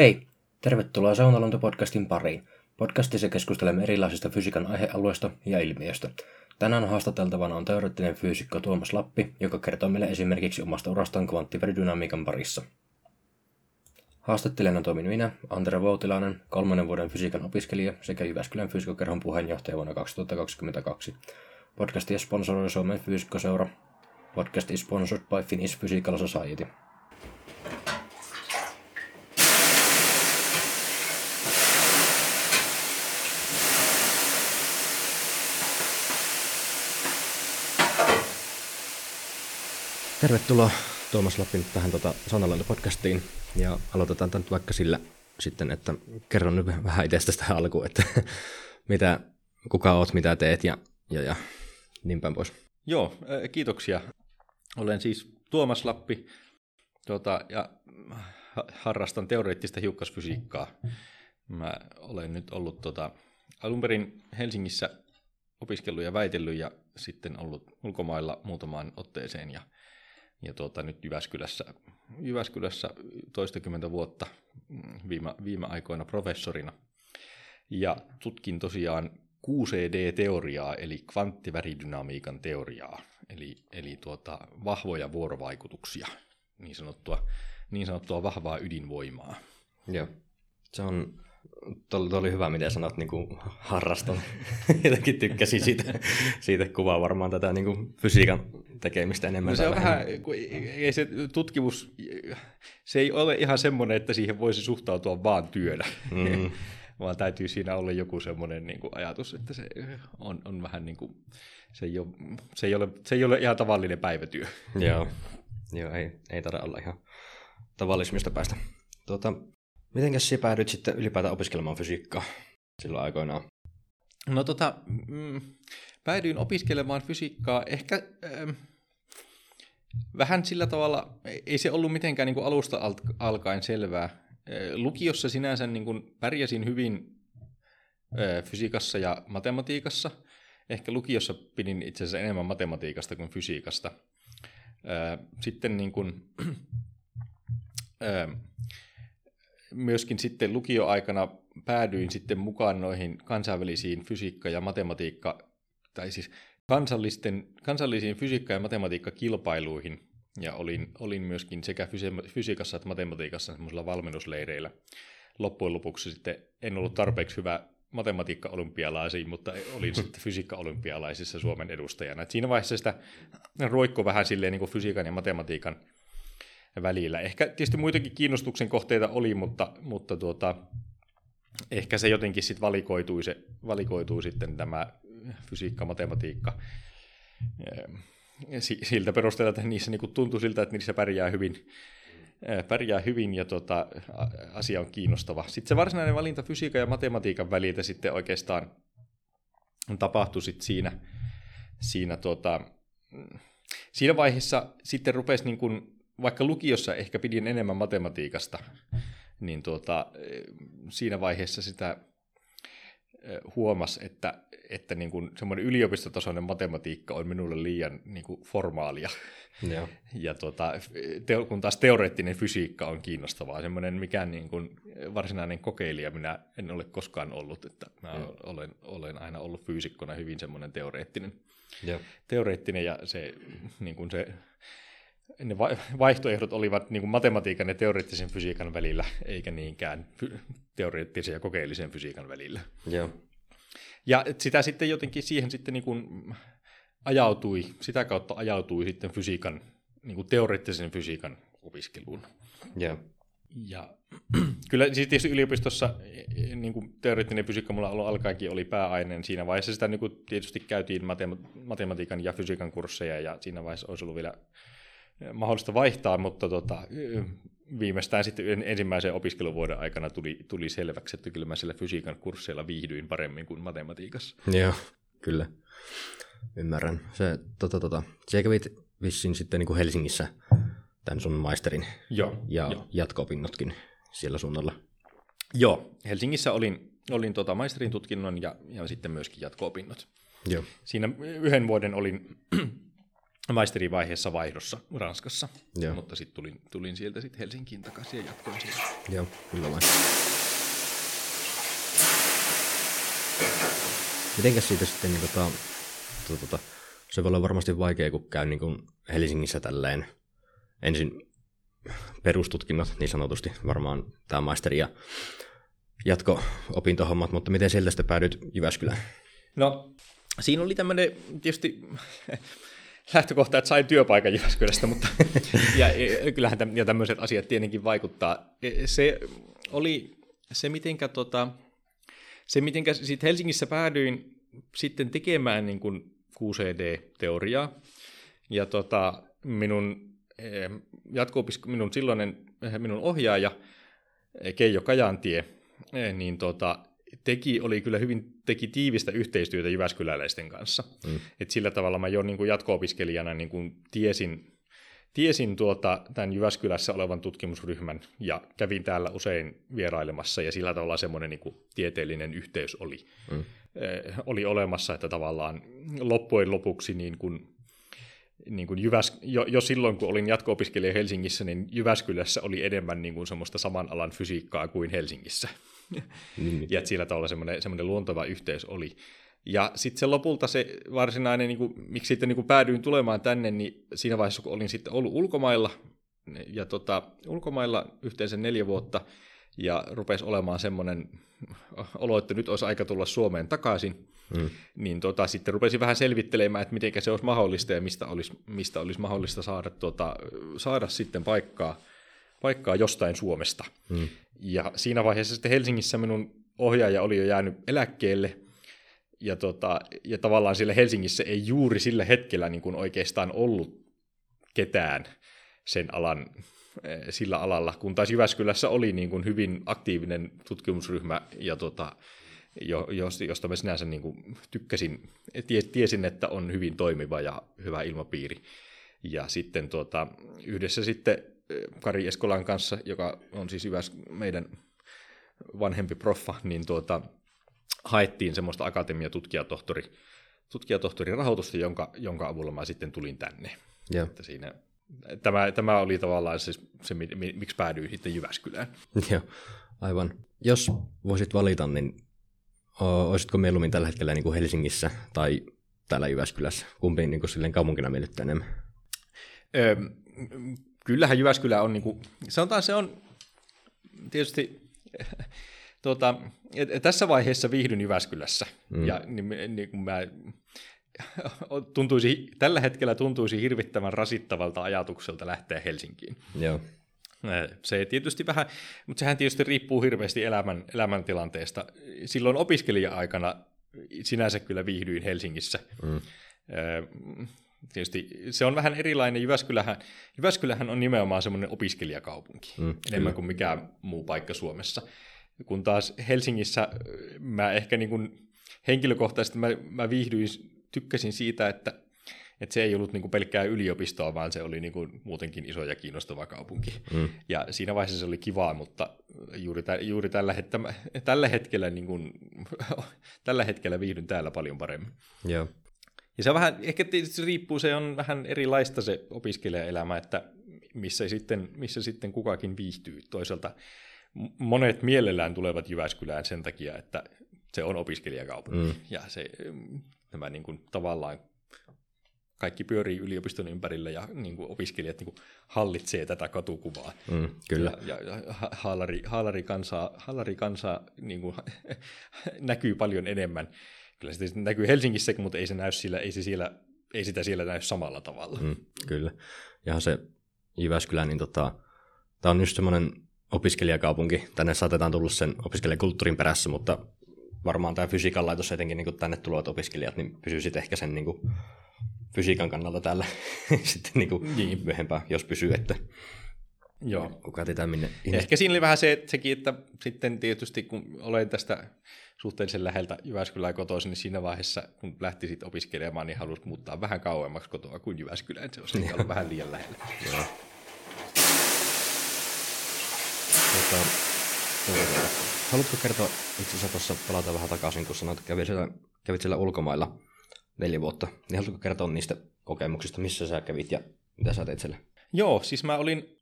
Hei! Tervetuloa Saunaluonto-podcastin pariin. Podcastissa keskustelemme erilaisista fysiikan aihealueista ja ilmiöistä. Tänään haastateltavana on teoreettinen fyysikko Tuomas Lappi, joka kertoo meille esimerkiksi omasta urastaan kvanttiveridynamiikan parissa. Haastattelijana toimin minä, Antero Voutilainen, kolmannen vuoden fysiikan opiskelija sekä Jyväskylän fyysikokerhon puheenjohtaja vuonna 2022. Podcastia sponsoroi Suomen fyysikkoseura. Podcast is sponsored by Finnish Physical Society. Tervetuloa Tuomas Lappin tähän tota, Sanalento-podcastiin ja aloitetaan nyt vaikka sillä sitten, että kerron nyt vähän itsestäsi tähän alkuun, että mitä, kuka oot, mitä teet ja, ja, ja niin päin pois. Joo, kiitoksia. Olen siis Tuomas Lappi tuota, ja harrastan teoreettista hiukkasfysiikkaa. Mä olen nyt ollut tuota, alun perin Helsingissä opiskellut ja väitellyt ja sitten ollut ulkomailla muutamaan otteeseen ja ja tuota, nyt Jyväskylässä, Jyväskylässä toistakymmentä vuotta mm, viime, viime aikoina professorina. Ja tutkin tosiaan 6D-teoriaa, eli kvanttiväridynamiikan teoriaa, eli, eli tuota, vahvoja vuorovaikutuksia, niin sanottua, niin sanottua vahvaa ydinvoimaa. Joo. Se on Tuo oli hyvä, miten sanot niin kuin harrastan. Jotenkin tykkäsin siitä, siitä kuvaa varmaan tätä niin kuin fysiikan tekemistä enemmän. No se on vähän, ei se tutkimus, se ei ole ihan semmoinen, että siihen voisi suhtautua vaan työnä. Mm. vaan täytyy siinä olla joku semmoinen niin kuin ajatus, että se on, on vähän niin kuin, se ei, ole, se, ei ole, se ei ole ihan tavallinen päivätyö. Joo, Joo ei, ei tarvitse olla ihan tavallismista päästä. Tuota, Mitenkäs sä päädyit sitten ylipäätään opiskelemaan fysiikkaa silloin aikoinaan? No tota, mm, päädyin opiskelemaan fysiikkaa ehkä ähm, vähän sillä tavalla, ei se ollut mitenkään niin kuin alusta alkaen selvää. Äh, lukiossa sinänsä niin kuin pärjäsin hyvin äh, fysiikassa ja matematiikassa. Ehkä lukiossa pidin itse asiassa enemmän matematiikasta kuin fysiikasta. Äh, sitten niin kuin, myöskin sitten lukioaikana päädyin sitten mukaan noihin kansainvälisiin fysiikka- ja matematiikka, tai siis kansallisten, kansallisiin fysiikka- ja matematiikkakilpailuihin, ja olin, olin myöskin sekä fysiikassa että matematiikassa semmoisilla valmennusleireillä. Loppujen lopuksi sitten en ollut tarpeeksi hyvä matematiikka-olympialaisiin, mutta olin sitten fysiikka-olympialaisissa Suomen edustajana. Et siinä vaiheessa sitä roikko vähän silleen niin kuin fysiikan ja matematiikan välillä. Ehkä tietysti muitakin kiinnostuksen kohteita oli, mutta, mutta tuota, ehkä se jotenkin sitten valikoitui, se, valikoitui sitten tämä fysiikka, matematiikka ehm, siltä perusteella, että niissä niin tuntui siltä, että niissä pärjää hyvin, eh, pärjää hyvin ja tota, asia on kiinnostava. Sitten se varsinainen valinta fysiikan ja matematiikan väliltä sitten oikeastaan tapahtui sitten siinä, siinä, tota, siinä vaiheessa sitten rupesi niin kuin vaikka lukiossa ehkä pidin enemmän matematiikasta, niin tuota, siinä vaiheessa sitä huomas, että, että niin kuin semmoinen yliopistotasoinen matematiikka on minulle liian niin kuin formaalia. Joo. Ja tuota, te, kun taas teoreettinen fysiikka on kiinnostavaa, semmoinen mikään niin kuin varsinainen kokeilija minä en ole koskaan ollut, että mä olen, olen aina ollut fyysikkona hyvin semmoinen teoreettinen. Joo. Teoreettinen ja se, niin kuin se ne vaihtoehdot olivat niin kuin matematiikan ja teoreettisen fysiikan välillä, eikä niinkään teoreettisen ja kokeellisen fysiikan välillä. Joo. Ja sitä sitten jotenkin siihen sitten niin kuin ajautui, sitä kautta ajautui sitten fysiikan, niin kuin teoreettisen fysiikan opiskeluun. Joo. Ja kyllä siis tietysti yliopistossa niin kuin teoreettinen fysiikka mulla ollut alkaenkin oli pääaineen. Siinä vaiheessa sitä niin kuin tietysti käytiin matematiikan ja fysiikan kursseja ja siinä vaiheessa olisi ollut vielä mahdollista vaihtaa, mutta tota, viimeistään sitten ensimmäisen opiskeluvuoden aikana tuli, tuli selväksi, että kyllä mä sillä fysiikan kursseilla viihdyin paremmin kuin matematiikassa. Joo, kyllä. Ymmärrän. Se, tota, tota, sä kävit vissiin sitten niin kuin Helsingissä tämän sun maisterin Joo, ja jo. jatko-opinnotkin siellä suunnalla. Joo, Helsingissä olin, olin tota maisterin tutkinnon ja, ja sitten myöskin jatko-opinnot. Joo. Siinä yhden vuoden olin maisterivaiheessa vaihdossa Ranskassa, Joo. mutta sitten tulin, tulin sieltä sitten Helsinkiin takaisin ja jatkoin siellä. Joo, kyllä vain. Mitenkäs siitä sitten, niin tota, tota, tota, se voi olla varmasti vaikea, kun käy niin kuin Helsingissä tälleen ensin perustutkinnot niin sanotusti, varmaan tämä maisteri ja jatko-opintohommat, mutta miten sieltä sitten päädyit Jyväskylään? No, siinä oli tämmöinen tietysti lähtökohta, että sain työpaikan Jyväskylästä, mutta ja, ja, kyllähän täm, ja tämmöiset asiat tietenkin vaikuttaa. E, Se oli se, mitenkä, tota, se, mitenkä sit Helsingissä päädyin sitten tekemään niin kuin QCD-teoriaa, ja tota, minun, eh, jatko minun silloinen minun ohjaaja Keijo Kajantie, niin tota, teki, oli kyllä hyvin, teki tiivistä yhteistyötä Jyväskyläläisten kanssa. Mm. Et sillä tavalla mä jo niin kuin jatko-opiskelijana niin kuin tiesin, tiesin tuota, tämän Jyväskylässä olevan tutkimusryhmän ja kävin täällä usein vierailemassa ja sillä tavalla semmoinen niin kuin tieteellinen yhteys oli, mm. eh, oli olemassa, että tavallaan loppujen lopuksi niin kuin, niin kuin Jyväs, jo, jo silloin, kun olin jatko-opiskelija Helsingissä, niin Jyväskylässä oli enemmän niin kuin semmoista saman alan fysiikkaa kuin Helsingissä. Niin. ja että sillä tavalla semmoinen, semmoinen luonteva yhteys oli. Ja sitten se lopulta se varsinainen, niin kuin, miksi sitten niin kuin päädyin tulemaan tänne, niin siinä vaiheessa, kun olin sitten ollut ulkomailla, ja tota, ulkomailla yhteensä neljä vuotta, ja rupesi olemaan semmoinen olo, että nyt olisi aika tulla Suomeen takaisin, mm. niin tota, sitten rupesin vähän selvittelemään, että miten se olisi mahdollista ja mistä olisi, mistä olisi mahdollista saada, tota, saada sitten paikkaa, paikkaa jostain Suomesta. Mm. Ja siinä vaiheessa sitten Helsingissä minun ohjaaja oli jo jäänyt eläkkeelle, ja, tota, ja tavallaan siellä Helsingissä ei juuri sillä hetkellä niin kuin oikeastaan ollut ketään sen alan, sillä alalla, kun taas Jyväskylässä oli niin kuin hyvin aktiivinen tutkimusryhmä, ja tota, jo, josta mä sinänsä niin kuin tykkäsin, tiesin, että on hyvin toimiva ja hyvä ilmapiiri. Ja sitten tuota, yhdessä sitten Kari Eskolan kanssa, joka on siis Jyväs, meidän vanhempi proffa, niin tuota, haettiin semmoista akatemiatutkijatohtori tutkijatohtorin rahoitusta, jonka, jonka avulla mä sitten tulin tänne. Joo. Että siinä, tämä, tämä oli tavallaan se, se, miksi päädyin sitten Jyväskylään. Joo, aivan. Jos voisit valita, niin olisitko mieluummin tällä hetkellä niin kuin Helsingissä tai täällä Jyväskylässä? Kumpi niin kuin silleen kaupunkina miellyttää enemmän? Öö, kyllähän Jyväskylä on, niin kuin, sanotaan se on tietysti, tuota, tässä vaiheessa viihdyn Jyväskylässä, mm. ja niin, niin kuin mä, tuntuisi, tällä hetkellä tuntuisi hirvittävän rasittavalta ajatukselta lähteä Helsinkiin. Joo. Se tietysti vähän, mutta sehän tietysti riippuu hirveästi elämän, elämäntilanteesta. Silloin opiskelija-aikana sinänsä kyllä viihdyin Helsingissä. Mm tietysti se on vähän erilainen. Jyväskylähän, Jyväskylähän on nimenomaan semmoinen opiskelijakaupunki, mm, enemmän kuin mikään muu paikka Suomessa. Kun taas Helsingissä mä ehkä niin kuin henkilökohtaisesti mä, mä viihdyin, tykkäsin siitä, että, että se ei ollut niin kuin pelkkää yliopistoa, vaan se oli niin kuin muutenkin iso ja kiinnostava kaupunki. Mm. Ja siinä vaiheessa se oli kivaa, mutta juuri, tä, juuri tällä, hetkellä, tällä, hetkellä, niin kuin, tällä hetkellä viihdyn täällä paljon paremmin. Joo. Ja se on vähän, ehkä tietysti riippuu, se on vähän erilaista se opiskelijaelämä, että missä sitten, missä sitten kukakin viihtyy. Toisaalta monet mielellään tulevat Jyväskylään sen takia, että se on opiskelijakaupunki. Mm. Ja se, nämä niin kuin, tavallaan kaikki pyörii yliopiston ympärillä ja niin kuin opiskelijat niin kuin hallitsee tätä katukuvaa. Mm, kyllä. Ja, ja, ja haalari, haalari kansaa, haalari kansaa niin kuin, näkyy paljon enemmän kyllä se näkyy Helsingissäkin, mutta ei se näy sillä, ei, se siellä, ei sitä siellä näy samalla tavalla. Mm, kyllä. Ja se Jyväskylä, niin tota, tämä on just semmoinen opiskelijakaupunki. Tänne saatetaan tulla sen opiskelijakulttuurin perässä, mutta varmaan tämä fysiikan laitos etenkin niin tänne tulevat opiskelijat, niin pysyy sitten ehkä sen niin kuin, fysiikan kannalta täällä sitten niin kuin, niin. myöhempään, jos pysyy, että Joo. kuka tietää minne. Ehkä siinä oli vähän se, sekin, että sitten tietysti kun olen tästä suhteellisen läheltä Jyväskylään kotoisin, niin siinä vaiheessa, kun lähti sitten opiskelemaan, niin halusi muuttaa vähän kauemmaksi kotoa kuin Jyväskylään. Se olisi ollut vähän liian lähellä. Joo. Tota, haluatko kertoa, itse asiassa tuossa palata vähän takaisin, kun sanoit, että kävit siellä, kävit siellä ulkomailla neljä vuotta, niin haluatko kertoa niistä kokemuksista, missä sä kävit ja mitä sä teit siellä? Joo, siis mä olin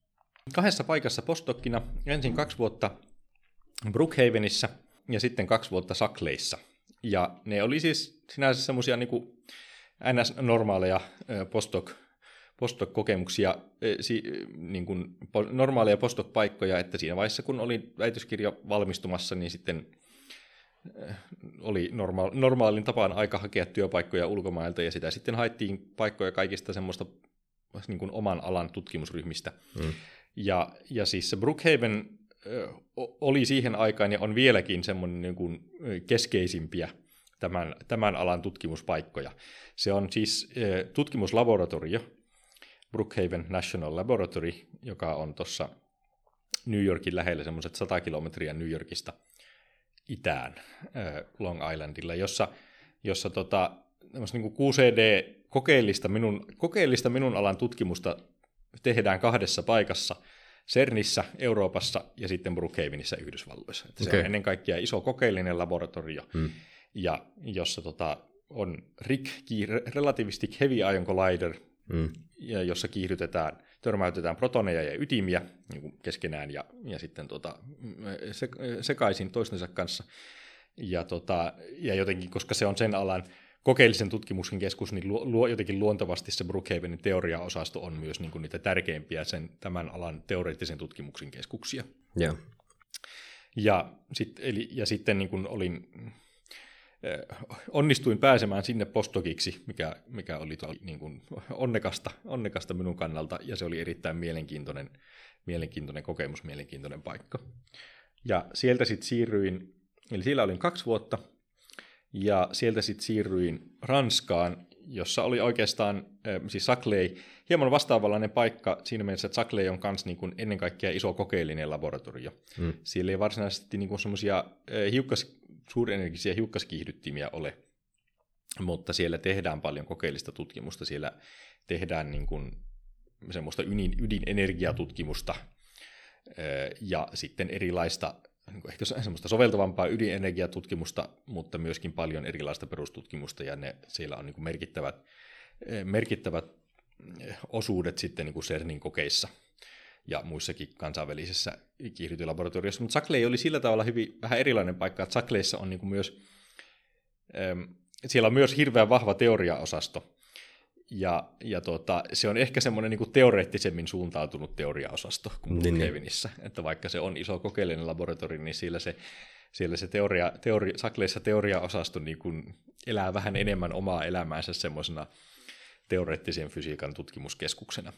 kahdessa paikassa postokkina. Ensin kaksi vuotta Brookhavenissa ja sitten kaksi vuotta Sakleissa. Ja ne oli siis sinänsä semmoisia niin NS-normaaleja postdoc postdoc-kokemuksia, niin kuin normaaleja postdoc-paikkoja, että siinä vaiheessa, kun oli väitöskirja valmistumassa, niin sitten oli norma- normaalin tapaan aika hakea työpaikkoja ulkomailta, ja sitä sitten haettiin paikkoja kaikista semmoista niin kuin oman alan tutkimusryhmistä. Mm. Ja, ja siis se Brookhaven oli siihen aikaan ja on vieläkin semmoinen niin kuin keskeisimpiä tämän, tämän alan tutkimuspaikkoja. Se on siis tutkimuslaboratorio, Brookhaven National Laboratory, joka on tuossa New Yorkin lähellä, semmoiset 100 kilometriä New Yorkista itään Long Islandilla, jossa, jossa tota, niin kuin QCD kokeellista minun, kokeellista minun alan tutkimusta tehdään kahdessa paikassa, CERNissä Euroopassa ja sitten Brookhavenissa Yhdysvalloissa. Että okay. Se on ennen kaikkea iso kokeellinen laboratorio, hmm. ja jossa tota, on RIC, Relativistic Heavy Ion Collider, hmm. ja jossa kiihdytetään, törmäytetään protoneja ja ytimiä niin keskenään ja, ja sitten tota, se, sekaisin toistensa kanssa. Ja, tota, ja jotenkin, koska se on sen alan kokeellisen tutkimuksen keskus, niin luo, luo, jotenkin luontevasti se Brookhavenin teoriaosasto on myös niin kuin niitä tärkeimpiä sen, tämän alan teoreettisen tutkimuksen keskuksia. Yeah. Ja, sit, eli, ja sitten niin kuin olin, eh, onnistuin pääsemään sinne postokiksi, mikä, mikä oli to, niin kuin onnekasta, onnekasta minun kannalta, ja se oli erittäin mielenkiintoinen, mielenkiintoinen kokemus, mielenkiintoinen paikka. Ja sieltä sitten siirryin, eli siellä olin kaksi vuotta, ja sieltä sitten siirryin Ranskaan, jossa oli oikeastaan, siis Saclay, hieman vastaavanlainen paikka siinä mielessä, että Saclay on myös niin kuin ennen kaikkea iso kokeellinen laboratorio. Mm. Siellä ei varsinaisesti niin semmoisia hiukkas, suurenergisiä hiukkaskiihdyttimiä ole, mutta siellä tehdään paljon kokeellista tutkimusta. Siellä tehdään niin kuin semmoista ydin, ydinenergiatutkimusta ja sitten erilaista niin ehkä semmoista soveltavampaa ydinenergiatutkimusta, mutta myöskin paljon erilaista perustutkimusta, ja ne, siellä on niin merkittävät, eh, merkittävät eh, osuudet sitten niin kuin CERNin kokeissa ja muissakin kansainvälisissä kiihdytylaboratorioissa. Mutta Saclay oli sillä tavalla hyvin, vähän erilainen paikka, että Saclayssa on niin kuin myös, siellä on myös hirveän vahva teoriaosasto, ja, ja tota, se on ehkä semmoinen niin teoreettisemmin suuntautunut teoriaosasto kuin niin, Kevinissä. Niin. Että vaikka se on iso kokeellinen laboratori, niin siellä se, siellä se teoria, teori, Sakleissa teoriaosasto niin kuin elää vähän enemmän omaa elämäänsä semmoisena teoreettisen fysiikan tutkimuskeskuksena.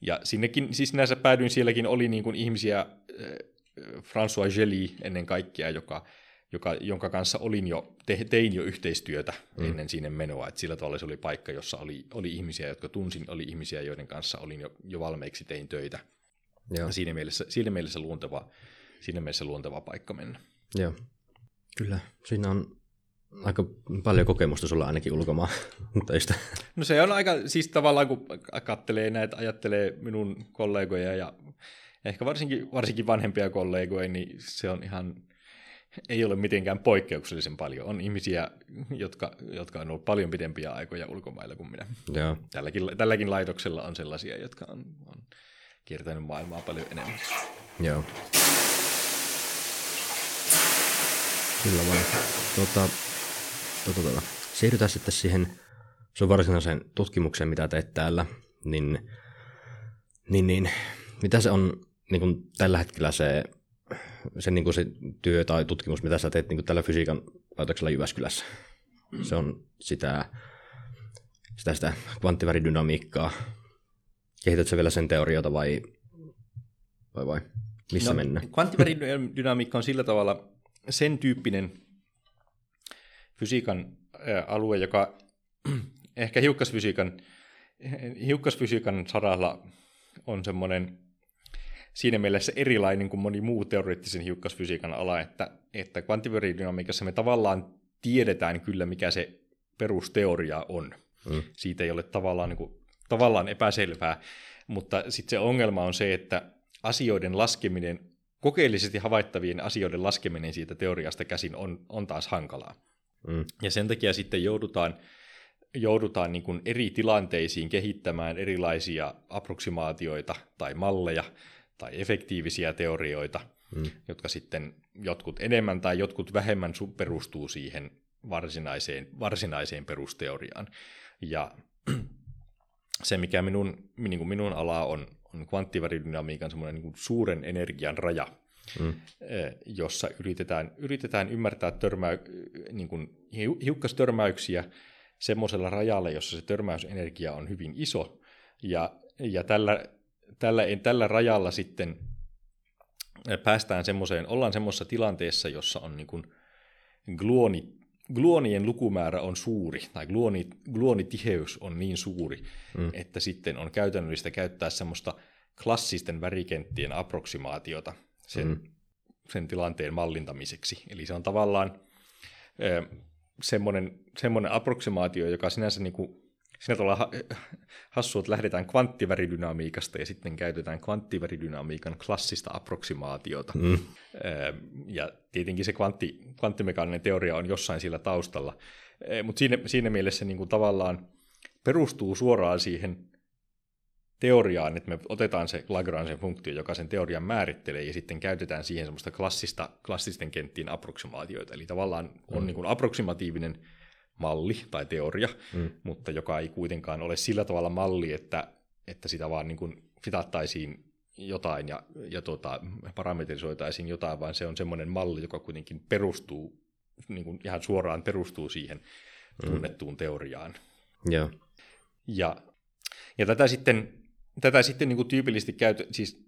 Ja sinnekin, siis näissä päädyin, sielläkin oli niin kuin ihmisiä, äh, François Gelly ennen kaikkea, joka joka, jonka kanssa olin jo, te, tein jo yhteistyötä mm. ennen sinne menoa. Et sillä tavalla se oli paikka, jossa oli, oli ihmisiä, jotka tunsin, oli ihmisiä, joiden kanssa olin jo, jo valmiiksi tein töitä. Joo. Siinä, mielessä, siinä mielessä luonteva, siinä mielessä luonteva paikka mennä. Joo, kyllä. Siinä on aika paljon kokemusta sulla ainakin ulkomaan töistä. No se on aika, siis tavallaan kun kattelee näitä, ajattelee minun kollegoja ja ehkä varsinkin, varsinkin vanhempia kollegoja, niin se on ihan ei ole mitenkään poikkeuksellisen paljon. On ihmisiä, jotka, jotka on ollut paljon pidempiä aikoja ulkomailla kuin minä. Joo. Tälläkin, tälläkin laitoksella on sellaisia, jotka on, on kiertänyt maailmaa paljon enemmän. Joo. Kyllä vaan. Tuota, tuota, tuota. Siirrytään sitten siihen sun varsinaiseen tutkimukseen, mitä teet täällä. Niin, niin, niin mitä se on niin kuin tällä hetkellä se se, niin kuin se työ tai tutkimus, mitä sä teet niin kuin tällä fysiikan laitoksella Jyväskylässä. Se on sitä, sitä, sitä kvanttiväridynamiikkaa. Kehitätkö sä vielä sen teoriota vai, vai, vai? missä no, mennään? Kvanttiväridynamiikka on sillä tavalla sen tyyppinen fysiikan alue, joka ehkä hiukkasfysiikan, hiukkasfysiikan saralla on semmoinen siinä mielessä erilainen kuin moni muu teoreettisen hiukkasfysiikan ala, että, että kvanttiveridynamiikassa me tavallaan tiedetään kyllä, mikä se perusteoria on. Mm. Siitä ei ole tavallaan, niin kuin, tavallaan epäselvää, mutta sitten se ongelma on se, että asioiden laskeminen, kokeellisesti havaittavien asioiden laskeminen siitä teoriasta käsin on, on taas hankalaa. Mm. Ja sen takia sitten joudutaan joudutaan niin kuin eri tilanteisiin kehittämään erilaisia approksimaatioita tai malleja tai efektiivisiä teorioita, mm. jotka sitten jotkut enemmän tai jotkut vähemmän perustuu siihen varsinaiseen, varsinaiseen perusteoriaan. Ja se, mikä minun, niin kuin minun ala on, on kvanttiväridynamiikan semmoinen niin suuren energian raja, mm. jossa yritetään, yritetään ymmärtää törmä, niin kuin hiukkastörmäyksiä semmoisella rajalla, jossa se törmäysenergia on hyvin iso, ja, ja tällä, tällä, tällä rajalla sitten päästään semmoiseen, ollaan semmoisessa tilanteessa, jossa on niin kuin gluoni, gluonien lukumäärä on suuri, tai gluoni, gluonitiheys on niin suuri, mm. että sitten on käytännöllistä käyttää semmoista klassisten värikenttien approksimaatiota sen, mm. sen tilanteen mallintamiseksi. Eli se on tavallaan semmoinen, semmoinen approksimaatio, joka sinänsä niin kuin, siinä tavalla hassua, että lähdetään kvanttiväridynamiikasta ja sitten käytetään kvanttiväridynamiikan klassista approksimaatiota. Mm. Ja tietenkin se kvantti, kvanttimekaaninen teoria on jossain sillä taustalla, mutta siinä, siinä mielessä niin kuin tavallaan perustuu suoraan siihen teoriaan, että me otetaan se Lagrangen funktio, joka sen teorian määrittelee, ja sitten käytetään siihen semmoista klassista, klassisten kenttien approksimaatioita. Eli tavallaan on mm. niin kuin approksimatiivinen malli tai teoria, mm. mutta joka ei kuitenkaan ole sillä tavalla malli, että, että sitä vaan niin kuin fitattaisiin jotain ja, ja tuota, parametrisoitaisiin jotain, vaan se on semmoinen malli, joka kuitenkin perustuu, niin kuin ihan suoraan perustuu siihen mm. tunnettuun teoriaan. Yeah. Ja, ja tätä sitten tätä sitten niin kuin tyypillisesti käyt, siis,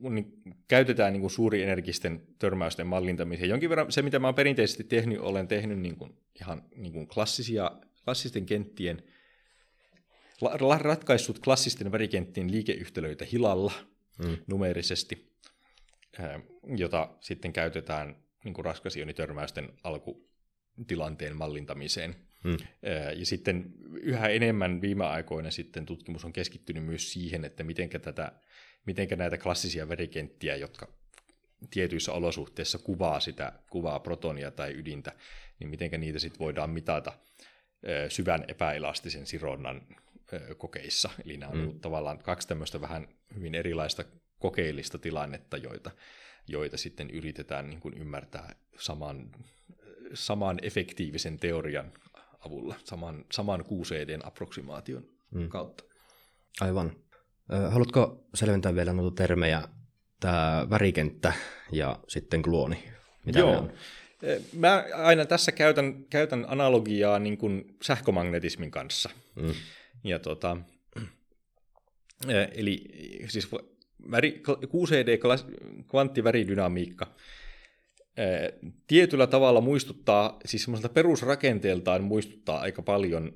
niin, käytetään niin kuin suurienergisten törmäysten mallintamiseen. Jonkin verran se, mitä mä oon perinteisesti tehnyt, olen tehnyt niin kuin, ihan niin kuin klassisia, klassisten kenttien, ratkaissut klassisten värikenttien liikeyhtälöitä hilalla mm. numerisesti, jota sitten käytetään niin kuin raskasionitörmäysten alkutilanteen mallintamiseen. Mm. Ja sitten yhä enemmän viime aikoina sitten tutkimus on keskittynyt myös siihen, että miten tätä, mitenkä näitä klassisia verikenttiä, jotka tietyissä olosuhteissa kuvaa sitä, kuvaa protonia tai ydintä, niin miten niitä sitten voidaan mitata syvän epäelastisen sironnan kokeissa. Eli nämä on mm. tavallaan kaksi tämmöistä vähän hyvin erilaista kokeellista tilannetta, joita, joita sitten yritetään niin kuin ymmärtää saman, saman efektiivisen teorian avulla, saman, saman QCDn approksimaation mm. kautta. Aivan. Haluatko selventää vielä noita termejä, tämä värikenttä ja sitten gluoni? Mitä Joo. On? Mä aina tässä käytän, käytän analogiaa niin kuin sähkömagnetismin kanssa. Mm. Ja tota, eli siis väri, QCD, kvanttiväridynamiikka, tietyllä tavalla muistuttaa, siis semmoiselta perusrakenteeltaan muistuttaa aika paljon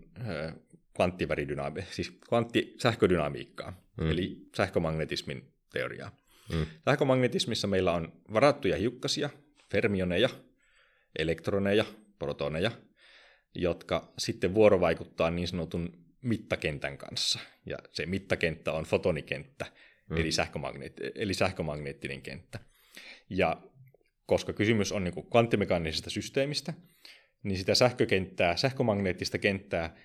kvanttiväridynamiikkaa, siis kvanttisähködynamiikkaa, mm. eli sähkömagnetismin teoriaa. Mm. Sähkömagnetismissa meillä on varattuja hiukkasia, fermioneja, elektroneja, protoneja, jotka sitten vuorovaikuttaa niin sanotun mittakentän kanssa. Ja se mittakenttä on fotonikenttä, mm. eli, sähkömagneet- eli sähkömagneettinen kenttä. Ja koska kysymys on niin kvanttimekaanisesta systeemistä, niin sitä sähkökenttää, sähkömagneettista kenttää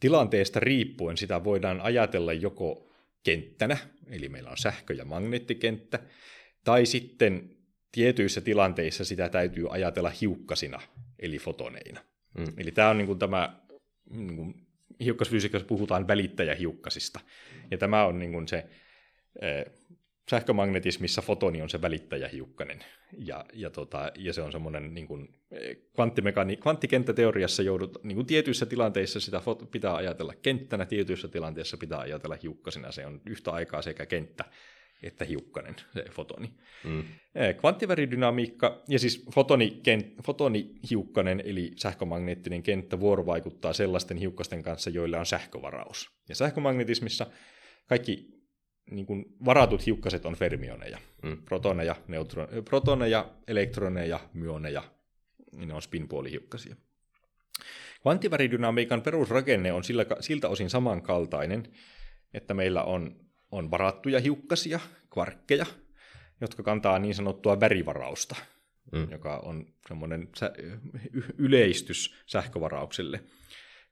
tilanteesta riippuen sitä voidaan ajatella joko kenttänä, eli meillä on sähkö- ja magneettikenttä, tai sitten tietyissä tilanteissa sitä täytyy ajatella hiukkasina, eli fotoneina. Mm. Eli tämä on niin kuin tämä, niin kuin hiukkasfysiikassa puhutaan välittäjähiukkasista, ja tämä on niin kuin se eh, sähkömagnetismissa fotoni on se välittäjähiukkanen, ja, ja, tota, ja se on semmoinen niin kuin, eh, kvanttimekani- kvanttikenttäteoriassa joudut, niin kuin tietyissä tilanteissa sitä pitää ajatella kenttänä, tietyissä tilanteissa pitää ajatella hiukkasena, se on yhtä aikaa sekä kenttä että hiukkanen, se fotoni. Mm. Eh, kvanttiväridynamiikka, ja siis fotoni, kent, fotonihiukkanen, eli sähkömagneettinen kenttä, vuorovaikuttaa sellaisten hiukkasten kanssa, joilla on sähkövaraus. Ja sähkömagnetismissa kaikki niin kuin varatut hiukkaset on fermioneja. Mm. Protoneja, neutron, protoneja, elektroneja, myoneja, niin ne on spinpuolihiukkasia. Kvanttiväridynamiikan perusrakenne on sillä, siltä osin samankaltainen, että meillä on, on varattuja hiukkasia, kvarkkeja, jotka kantaa niin sanottua värivarausta, mm. joka on semmoinen yleistys sähkövaraukselle.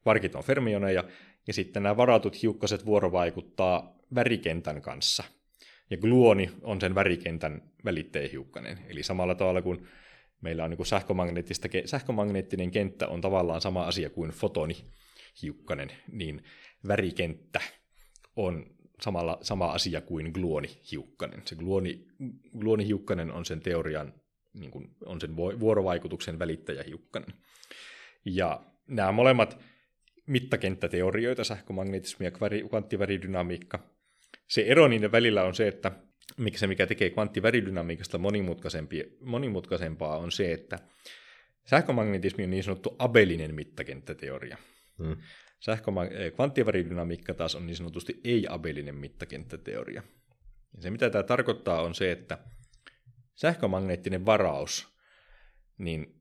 kvarkit on fermioneja, ja sitten nämä varatut hiukkaset vuorovaikuttaa värikentän kanssa. Ja gluoni on sen värikentän välittäjähiukkanen. Eli samalla tavalla kuin meillä on niin sähkömagneettista, sähkömagneettinen kenttä on tavallaan sama asia kuin fotonihiukkanen, niin värikenttä on samalla, sama asia kuin gluonihiukkanen. Se gluoni, gluonihiukkanen on sen teorian, niin kuin, on sen vuorovaikutuksen välittäjähiukkanen. Ja nämä molemmat mittakenttäteorioita, sähkömagnetismi ja kvanttiväridynamiikka. Se ero niiden välillä on se, että mikä se mikä tekee kvanttiväridynamiikasta monimutkaisempaa on se, että sähkömagnetismi on niin sanottu abelinen mittakenttäteoria. Hmm. Sähköma- eh, kvanttiväridynamiikka taas on niin sanotusti ei-abelinen mittakenttäteoria. Ja se mitä tämä tarkoittaa on se, että sähkömagneettinen varaus, niin,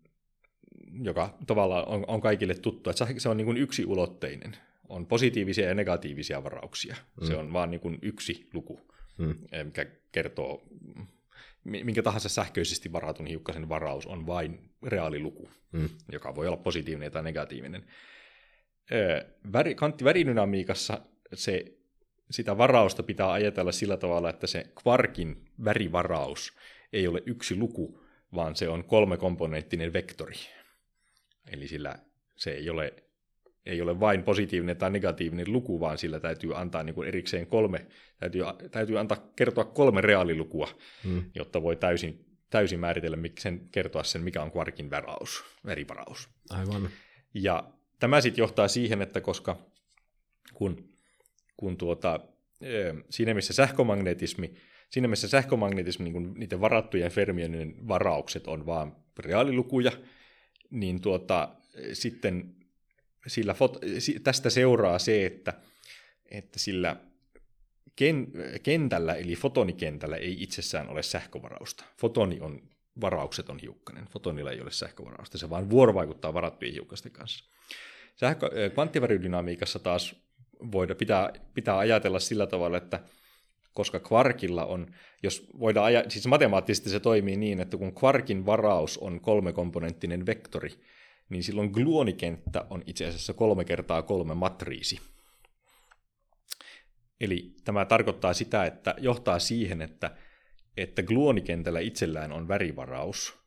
joka tavallaan on, on kaikille tuttu, että se on niin kuin yksiulotteinen. On positiivisia ja negatiivisia varauksia. Mm. Se on vaan niin kuin yksi luku, mm. mikä kertoo, minkä tahansa sähköisesti varatun hiukkasen varaus on vain reaaliluku, mm. joka voi olla positiivinen tai negatiivinen väri, kanttiväridynamiikassa se, sitä varausta pitää ajatella sillä tavalla, että se kvarkin värivaraus ei ole yksi luku, vaan se on kolmekomponenttinen vektori. Eli sillä se ei ole, ei ole vain positiivinen tai negatiivinen luku, vaan sillä täytyy antaa niin kuin erikseen kolme, täytyy, täytyy antaa kertoa kolme reaalilukua, hmm. jotta voi täysin, täysin määritellä sen, kertoa sen, mikä on kvarkin varaus, värivaraus. Aivan. Ja tämä sitten johtaa siihen, että koska kun, kun tuota, siinä missä sähkömagnetismi, siinä missä sähkömagnetismi, niin niiden varattujen fermioiden varaukset on vain reaalilukuja, niin tuota, sitten sillä fot, tästä seuraa se, että, että sillä ken, kentällä, eli fotonikentällä, ei itsessään ole sähkövarausta. Fotoni on, varaukset on hiukkanen. Fotonilla ei ole sähkövarausta, se vaan vuorovaikuttaa varattujen hiukkasten kanssa. Sähkö, kvanttiväridynamiikassa taas voida, pitää, pitää ajatella sillä tavalla, että koska kvarkilla on, jos voidaan aja, siis matemaattisesti se toimii niin, että kun kvarkin varaus on kolmekomponenttinen vektori, niin silloin gluonikenttä on itse asiassa kolme kertaa kolme matriisi. Eli tämä tarkoittaa sitä, että johtaa siihen, että, että gluonikentällä itsellään on värivaraus,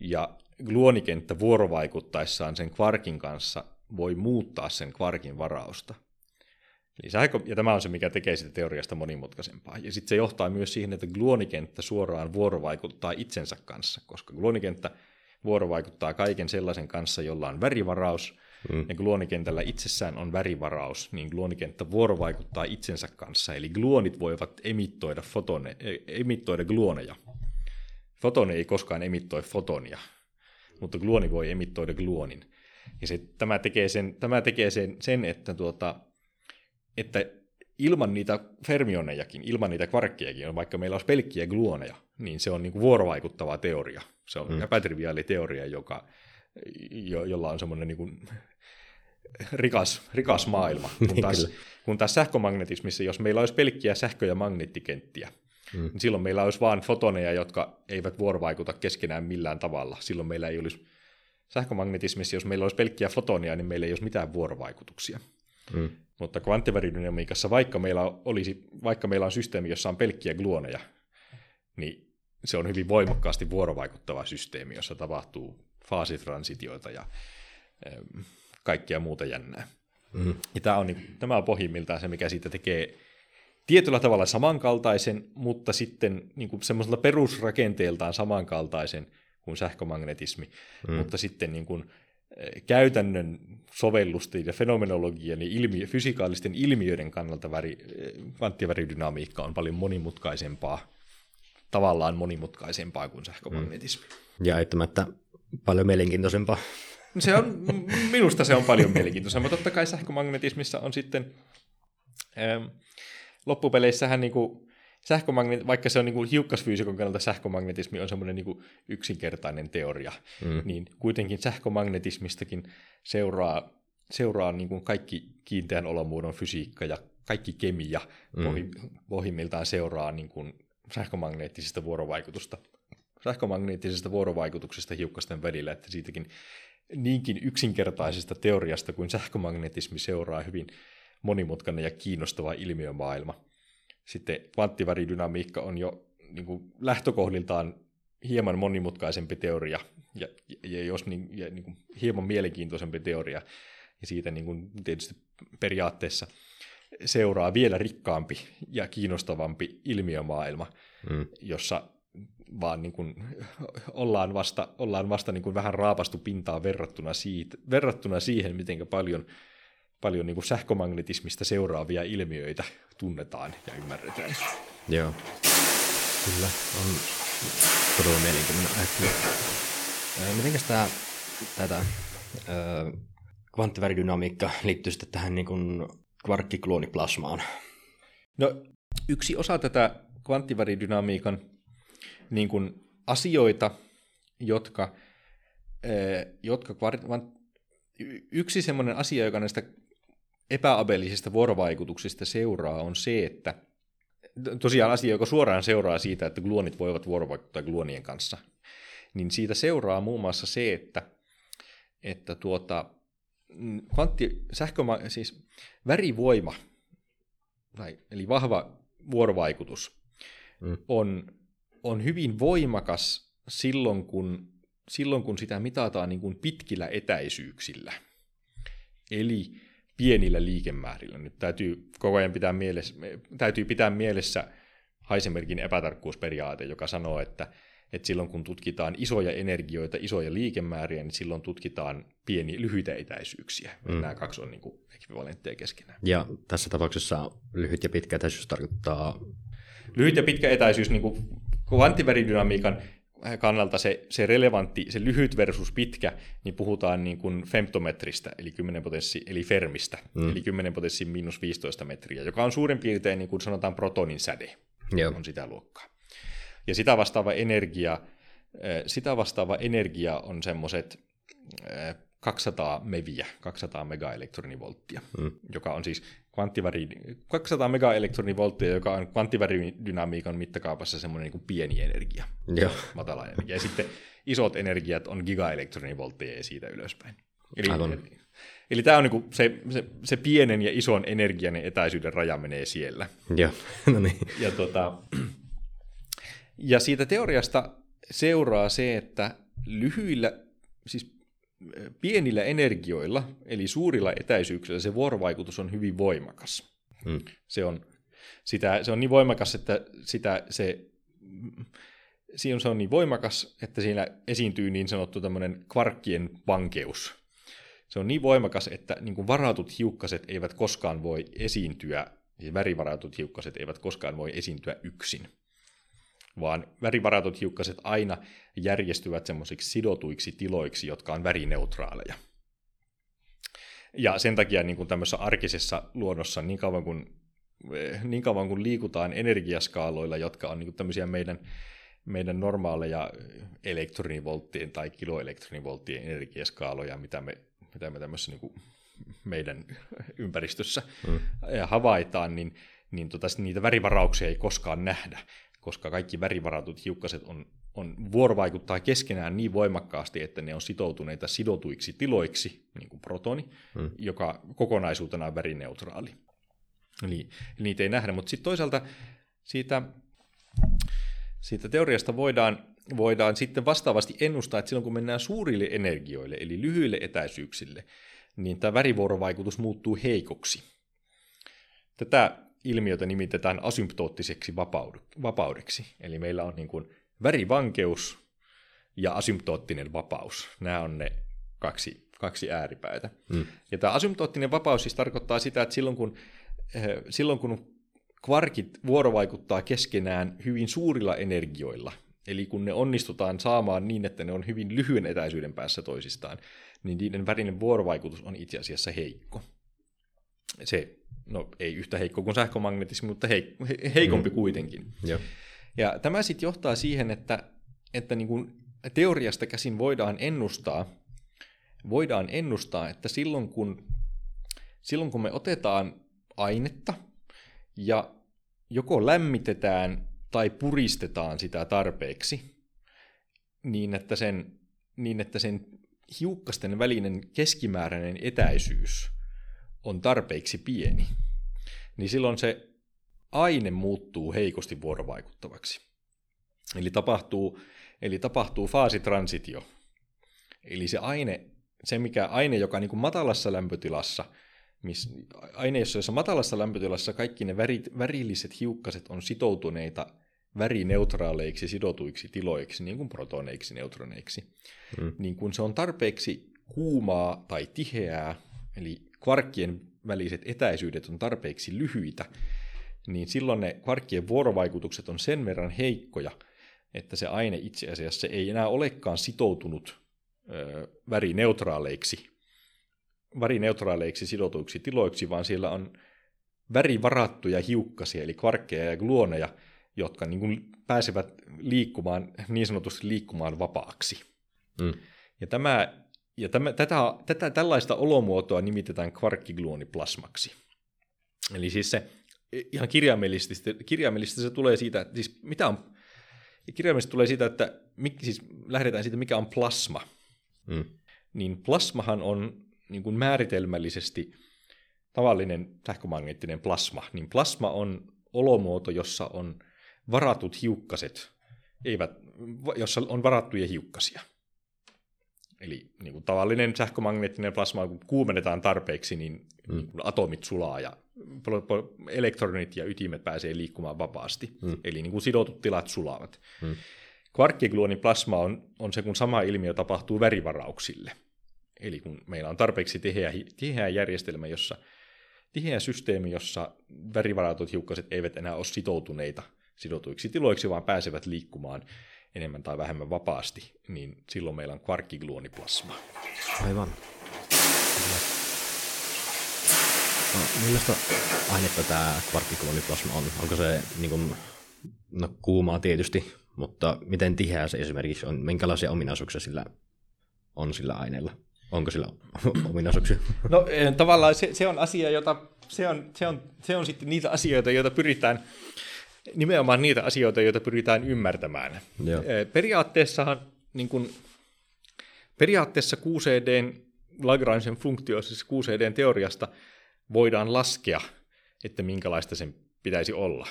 ja gluonikenttä vuorovaikuttaessaan sen kvarkin kanssa voi muuttaa sen kvarkin varausta. Eli sähkö, ja tämä on se, mikä tekee sitä teoriasta monimutkaisempaa. Ja sitten se johtaa myös siihen, että gluonikenttä suoraan vuorovaikuttaa itsensä kanssa, koska gluonikenttä vuorovaikuttaa kaiken sellaisen kanssa, jolla on värivaraus, mm. ja gluonikentällä itsessään on värivaraus, niin gluonikenttä vuorovaikuttaa itsensä kanssa, eli gluonit voivat emittoida, fotone, e, emittoida gluoneja. Fotoni ei koskaan emittoi fotonia, mutta gluoni voi emittoida gluonin. Ja se, tämä tekee sen, tämä tekee sen, sen että, tuota, että ilman niitä fermionejakin, ilman niitä kvarkkejakin, vaikka meillä olisi pelkkiä gluoneja, niin se on niin kuin vuorovaikuttava teoria. Se on mm. epätriviaali teoria, joka, jo, jolla on semmoinen niin kuin rikas, rikas maailma. Kun taas, kun taas sähkömagnetismissa, jos meillä olisi pelkkiä sähkö- ja magneettikenttiä, mm. niin silloin meillä olisi vain fotoneja, jotka eivät vuorovaikuta keskenään millään tavalla. Silloin meillä ei olisi sähkömagnetismissa, jos meillä olisi pelkkiä fotonia, niin meillä ei olisi mitään vuorovaikutuksia. Mm. Mutta kvanttiväridynamiikassa, vaikka meillä, olisi, vaikka meillä on systeemi, jossa on pelkkiä gluoneja, niin se on hyvin voimakkaasti vuorovaikuttava systeemi, jossa tapahtuu faasitransitioita ja ähm, kaikkea muuta jännää. Mm. Ja tämä on, niin, tämä on pohjimmiltaan se, mikä siitä tekee tietyllä tavalla samankaltaisen, mutta sitten niin kuin semmoisella perusrakenteeltaan samankaltaisen kuin sähkömagnetismi, mm. mutta sitten niin kuin, käytännön sovellusten ja fenomenologian ja ilmi- fysikaalisten ilmiöiden kannalta väri, kvanttiväridynamiikka on paljon monimutkaisempaa, tavallaan monimutkaisempaa kuin sähkömagnetismi. Mm. Ja eittämättä paljon mielenkiintoisempaa. Se on, minusta se on paljon mielenkiintoisempaa. Totta kai sähkömagnetismissa on sitten, ähm, loppupeleissähän niin kuin, sähkömagnet, vaikka se on niin kuin hiukkasfyysikon kannalta sähkömagnetismi on semmoinen niin kuin yksinkertainen teoria, mm. niin kuitenkin sähkömagnetismistakin seuraa, seuraa niin kuin kaikki kiinteän olomuodon fysiikka ja kaikki kemia mm. pohjimmiltaan seuraa niin kuin sähkömagneettisesta vuorovaikutusta sähkömagneettisesta vuorovaikutuksesta hiukkasten välillä, että siitäkin niinkin yksinkertaisesta teoriasta kuin sähkömagnetismi seuraa hyvin monimutkainen ja kiinnostava ilmiömaailma. Sitten kvanttiväridynamiikka on jo niin kuin lähtökohdiltaan hieman monimutkaisempi teoria ja, ja, jos niin, ja niin kuin hieman mielenkiintoisempi teoria. Ja siitä niin kuin tietysti periaatteessa seuraa vielä rikkaampi ja kiinnostavampi ilmiömaailma, mm. jossa vaan niin kuin ollaan vasta, ollaan vasta niin kuin vähän raapastu pintaa verrattuna, siitä, verrattuna siihen, miten paljon, paljon niin kuin sähkömagnetismista seuraavia ilmiöitä tunnetaan ja ymmärretään. Joo, kyllä on todella mielenkiintoinen ajattelu. Mitenkäs tämä tätä, kvanttiväridynamiikka liittyy sitten tähän niin kuin kvarkkikluoniplasmaan? No, yksi osa tätä kvanttiväridynamiikan niin kuin asioita, jotka, jotka yksi semmoinen asia, joka näistä epäabellisista vuorovaikutuksista seuraa, on se, että tosiaan asia, joka suoraan seuraa siitä, että gluonit voivat vuorovaikuttaa gluonien kanssa, niin siitä seuraa muun muassa se, että, että tuota, kvantti, sähköma, siis värivoima, tai, eli vahva vuorovaikutus, mm. on, on hyvin voimakas silloin, kun, silloin, kun sitä mitataan niin kuin pitkillä etäisyyksillä. Eli pienillä liikemäärillä. Nyt täytyy koko ajan pitää mielessä, täytyy pitää mielessä Heisenbergin epätarkkuusperiaate, joka sanoo, että, että silloin kun tutkitaan isoja energioita, isoja liikemääriä, niin silloin tutkitaan pieni, lyhyitä etäisyyksiä. Mm. Nämä kaksi on niin kuin ekvivalentteja keskenään. Ja tässä tapauksessa lyhyt ja pitkä etäisyys tarkoittaa... Lyhyt ja pitkä etäisyys niin kuin kvanttiväridynamiikan kannalta se, se relevantti, se lyhyt versus pitkä, niin puhutaan niin kuin femtometristä, eli 10 potenssi, eli fermistä, mm. eli 10 potenssi miinus 15 metriä, joka on suurin piirtein niin kuin sanotaan protonin säde, Joo. on sitä luokkaa. Ja sitä vastaava energia, sitä vastaava energia on semmoiset 200 meviä, 200 megaelektronivolttia, mm. joka on siis kvanttiväri, 200 megaelektronivolttia, joka on kvanttiväridynamiikan mittakaupassa semmoinen niin pieni energia, Joo. matala energia. Ja sitten isot energiat on gigaelektronivoltteja ja siitä ylöspäin. Eli, Aivan. eli, eli tämä on niin se, se, se, pienen ja ison energian ja etäisyyden raja menee siellä. Joo, no niin. Ja, tuota, ja siitä teoriasta seuraa se, että lyhyillä, siis pienillä energioilla, eli suurilla etäisyyksillä, se vuorovaikutus on hyvin voimakas. Hmm. Se, on, sitä, se on niin voimakas, että sitä, se, se on niin voimakas, että siinä esiintyy niin sanottu tämmöinen kvarkkien vankeus. Se on niin voimakas, että niin kuin varatut hiukkaset eivät koskaan voi esiintyä, siis värivaratut hiukkaset eivät koskaan voi esiintyä yksin vaan värivaratut hiukkaset aina järjestyvät semmoisiksi sidotuiksi tiloiksi, jotka on värineutraaleja. Ja sen takia niin kuin tämmöisessä arkisessa luonnossa niin kauan kuin, eh, niin kauan kuin liikutaan energiaskaaloilla, jotka on niin tämmöisiä meidän, meidän normaaleja elektronivolttien tai kiloelektronivolttien energiaskaaloja, mitä me, mitä me tämmöisessä niin meidän ympäristössä mm. havaitaan, niin, niin tota, niitä värivarauksia ei koskaan nähdä koska kaikki värivaratut hiukkaset on, on vuorovaikuttaa keskenään niin voimakkaasti, että ne on sitoutuneita sidotuiksi tiloiksi, niin kuin protoni, hmm. joka kokonaisuutena on värineutraali. Eli, eli niitä ei nähdä, mutta sitten toisaalta siitä, siitä teoriasta voidaan, voidaan sitten vastaavasti ennustaa, että silloin kun mennään suurille energioille, eli lyhyille etäisyyksille, niin tämä värivuorovaikutus muuttuu heikoksi. Tätä ilmiötä nimitetään asymptoottiseksi vapaudeksi. Eli meillä on niin kuin värivankeus ja asymptoottinen vapaus. Nämä on ne kaksi, kaksi ääripäätä. Mm. Ja tämä asymptoottinen vapaus siis tarkoittaa sitä, että silloin kun, äh, silloin kun kvarkit vuorovaikuttaa keskenään hyvin suurilla energioilla, eli kun ne onnistutaan saamaan niin, että ne on hyvin lyhyen etäisyyden päässä toisistaan, niin niiden välinen vuorovaikutus on itse asiassa heikko. Se no ei yhtä heikko kuin sähkömagnetismi, mutta heik- heikompi mm. kuitenkin. Ja, ja tämä sitten johtaa siihen, että, että niin kuin teoriasta käsin voidaan ennustaa, voidaan ennustaa, että silloin kun, silloin kun me otetaan ainetta ja joko lämmitetään tai puristetaan sitä tarpeeksi, niin että sen, niin että sen hiukkasten välinen keskimääräinen etäisyys on tarpeeksi pieni, niin silloin se aine muuttuu heikosti vuorovaikuttavaksi. Eli tapahtuu, eli tapahtuu faasitransitio. Eli se aine, se mikä aine, joka niin kuin matalassa lämpötilassa, miss, aine, jossa matalassa lämpötilassa kaikki ne värit, värilliset hiukkaset on sitoutuneita värineutraaleiksi sidotuiksi tiloiksi, niin kuin protoneiksi, neutroneiksi, mm. niin kun se on tarpeeksi kuumaa tai tiheää, eli kvarkkien väliset etäisyydet on tarpeeksi lyhyitä, niin silloin ne kvarkkien vuorovaikutukset on sen verran heikkoja, että se aine itse asiassa ei enää olekaan sitoutunut ö, värineutraaleiksi, värineutraaleiksi sidotuiksi tiloiksi, vaan siellä on värivarattuja hiukkasia, eli kvarkkeja ja gluoneja, jotka niin kuin pääsevät liikkumaan, niin sanotusti liikkumaan vapaaksi. Mm. Ja, tämä, ja tämä, tätä, tätä, tällaista olomuotoa nimitetään kvarkkigluoniplasmaksi. Eli siis se ihan kirjaimellisesti, kirjaimellisesti se tulee siitä, että siis mitä on, kirjaimellisesti tulee siitä, että siis lähdetään siitä, mikä on plasma. Mm. Niin plasmahan on niin kuin määritelmällisesti tavallinen sähkömagneettinen plasma. Niin plasma on olomuoto, jossa on varatut hiukkaset, eivät, jossa on varattuja hiukkasia. Eli niin kuin tavallinen sähkömagneettinen plasma, kun kuumennetaan tarpeeksi, niin, mm. niin kuin atomit sulaa ja elektronit ja ytimet pääsee liikkumaan vapaasti. Mm. Eli niin kuin sidotut tilat sulaavat. Mm. plasma on, on se, kun sama ilmiö tapahtuu värivarauksille. Eli kun meillä on tarpeeksi tiheä, tiheä järjestelmä, jossa tiheä systeemi, jossa värivaratut hiukkaset eivät enää ole sitoutuneita sidotuiksi tiloiksi, vaan pääsevät liikkumaan enemmän tai vähemmän vapaasti, niin silloin meillä on kvarkkigluoniplasma. Aivan. No, millaista ainetta tämä kvarkkigluoniplasma on? Onko se niin kuin, no, kuumaa tietysti, mutta miten tiheä se esimerkiksi on? Minkälaisia ominaisuuksia sillä on sillä aineella? Onko sillä ominaisuuksia? No eh, tavallaan se, se on asia, jota, se on, se, on, se on sitten niitä asioita, joita pyritään nimenomaan niitä asioita, joita pyritään ymmärtämään. Joo. Periaatteessahan niin kuin, periaatteessa QCDn Lagrangen funktio, siis QCDn teoriasta, voidaan laskea, että minkälaista sen pitäisi olla,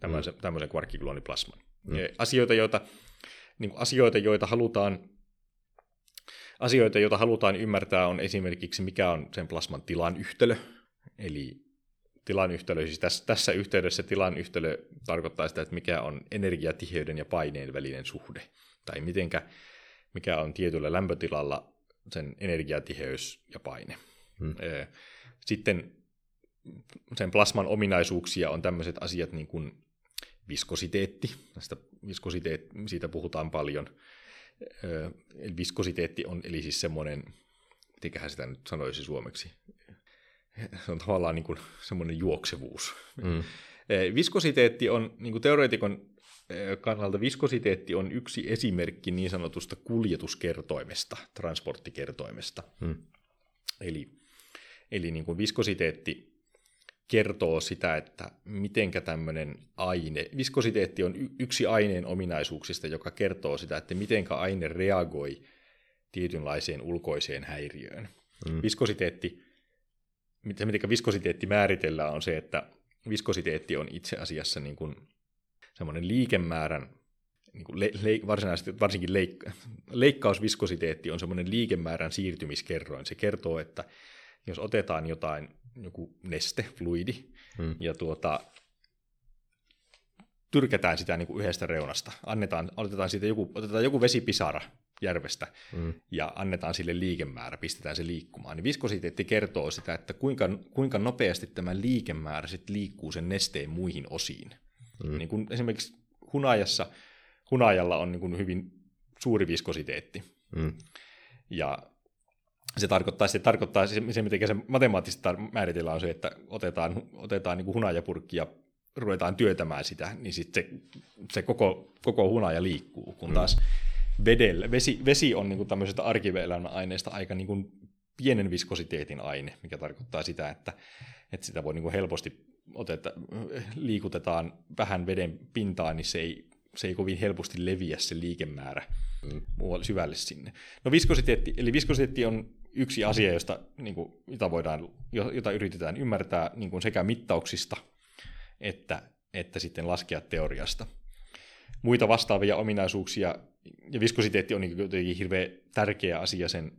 tämmöisen, mm. tämmöisen kvarkkiklooniplasman. Mm. Asioita, joita, niin asioita, joita halutaan Asioita, joita halutaan ymmärtää, on esimerkiksi mikä on sen plasman tilan yhtälö, eli tilan yhtälö, siis tässä, tässä yhteydessä tilan yhtälö tarkoittaa sitä, että mikä on energiatiheyden ja paineen välinen suhde, tai mitenkä, mikä on tietyllä lämpötilalla sen energiatiheys ja paine. Hmm. Sitten sen plasman ominaisuuksia on tämmöiset asiat niin kuin viskositeetti, tästä viskositeet, siitä puhutaan paljon. Viskositeetti on eli siis semmoinen, mitenköhän sitä nyt sanoisi suomeksi, se on tavallaan niin kuin semmoinen juoksevuus. Mm. Viskositeetti on, niin kuin teoreetikon kannalta viskositeetti on yksi esimerkki niin sanotusta kuljetuskertoimesta, transporttikertoimesta. Mm. Eli, eli niin kuin viskositeetti kertoo sitä, että mitenkä tämmöinen aine, viskositeetti on yksi aineen ominaisuuksista, joka kertoo sitä, että mitenkä aine reagoi tietynlaiseen ulkoiseen häiriöön. Mm. Viskositeetti miten, miten viskositeetti määritellään, on se, että viskositeetti on itse asiassa niin kuin semmoinen liikemäärän, niin kuin le, le, varsinaisesti, varsinkin leik, leikkausviskositeetti on semmoinen liikemäärän siirtymiskerroin. Se kertoo, että jos otetaan jotain, joku neste, fluidi, hmm. ja tuota, tyrkätään sitä niin kuin yhdestä reunasta, annetaan, otetaan, siitä joku, otetaan joku vesipisara, järvestä mm. ja annetaan sille liikemäärä, pistetään se liikkumaan, niin viskositeetti kertoo sitä, että kuinka, kuinka nopeasti tämä liikemäärä sitten liikkuu sen nesteen muihin osiin. Mm. Niin kun esimerkiksi hunajassa, hunajalla on niin kuin hyvin suuri viskositeetti. Mm. Ja se tarkoittaa, se tarkoittaa se, se miten se matemaattisesti määritellään on se, että otetaan, otetaan niin kuin hunajapurkki ja ruvetaan työtämään sitä, niin sitten se, se koko, koko hunaja liikkuu, kun taas mm vedellä. Vesi, vesi on niin tämmöisestä arkielämän aineesta aika niin kuin pienen viskositeetin aine, mikä tarkoittaa sitä, että, että sitä voi niin kuin helposti oteta, liikutetaan vähän veden pintaan, niin se ei se ei kovin helposti leviä se liikemäärä muualle syvälle sinne. No viskositeetti, eli viskositeetti on yksi asia, josta, niin kuin, jota, voidaan, jota yritetään ymmärtää niin kuin sekä mittauksista että, että sitten laskea teoriasta. Muita vastaavia ominaisuuksia, ja viskositeetti on niin jotenkin hirveän tärkeä asia sen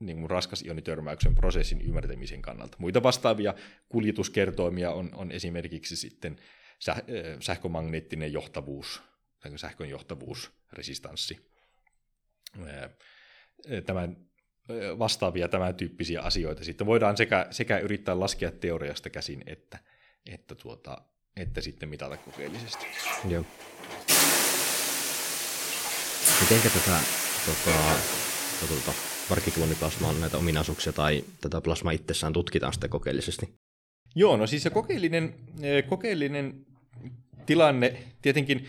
niin kuin raskas ionitörmäyksen prosessin ymmärtämisen kannalta. Muita vastaavia kuljetuskertoimia on, on esimerkiksi sitten säh, sähkömagneettinen johtavuus, sähkön johtavuus, resistanssi. Tämän, vastaavia tämän tyyppisiä asioita. Sitten voidaan sekä, sekä yrittää laskea teoriasta käsin, että, että, tuota, että sitten mitata kokeellisesti. Joo. Miten tätä tota, tota, näitä ominaisuuksia tai tätä plasmaa itsessään tutkitaan sitten kokeellisesti? Joo, no siis se kokeellinen, kokeellinen tilanne, tietenkin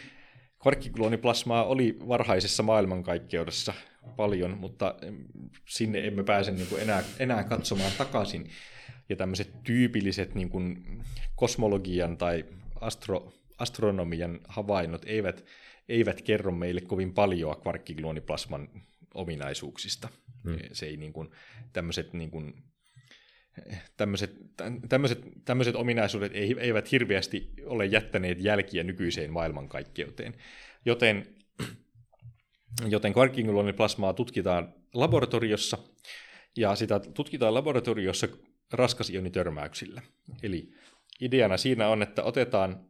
kvarkkikluoniplasmaa oli varhaisessa maailmankaikkeudessa paljon, mutta sinne emme pääse niin kuin enää, enää katsomaan takaisin. Ja tämmöiset tyypilliset niin kuin kosmologian tai astro, astronomian havainnot eivät, eivät kerro meille kovin paljon kvarkkikluoniplasman ominaisuuksista. Hmm. Se ei niin kuin, tämmöiset niin kuin, tämmöiset, tämmöiset, tämmöiset ominaisuudet eivät hirveästi ole jättäneet jälkiä nykyiseen maailmankaikkeuteen. Joten, joten kvarkinguloniplasmaa tutkitaan laboratoriossa, ja sitä tutkitaan laboratoriossa raskasionitörmäyksillä. Eli ideana siinä on, että otetaan,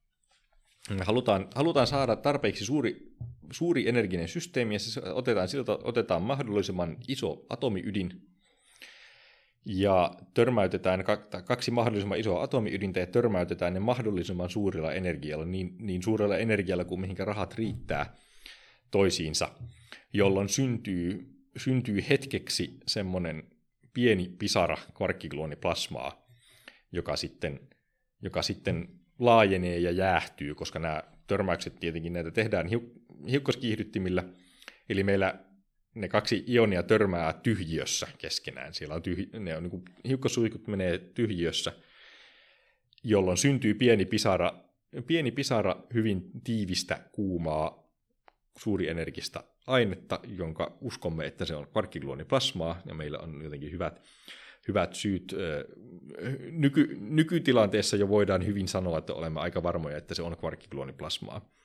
halutaan, halutaan saada tarpeeksi suuri, suuri energinen systeemi, ja siis otetaan, siltä otetaan mahdollisimman iso atomiydin, ja törmäytetään kaksi mahdollisimman isoa atomiydintä ja törmäytetään ne mahdollisimman suurilla energialla, niin, niin suurella energialla kuin mihinkä rahat riittää toisiinsa, jolloin syntyy, syntyy hetkeksi semmoinen pieni pisara kvarkkikluoniplasmaa, joka sitten, joka sitten laajenee ja jäähtyy, koska nämä törmäykset tietenkin näitä tehdään hiukkaskiihdyttimillä, eli meillä ne kaksi ionia törmää tyhjiössä keskenään. Siellä on tyhj... ne on niin hiukkasuikut menee tyhjiössä, jolloin syntyy pieni pisara, pieni pisara hyvin tiivistä, kuumaa, suurienergistä ainetta, jonka uskomme, että se on kvarkkigluoniplasmaa, ja meillä on jotenkin hyvät, hyvät syyt. Nyky, nykytilanteessa jo voidaan hyvin sanoa, että olemme aika varmoja, että se on kvarkkigluoniplasmaa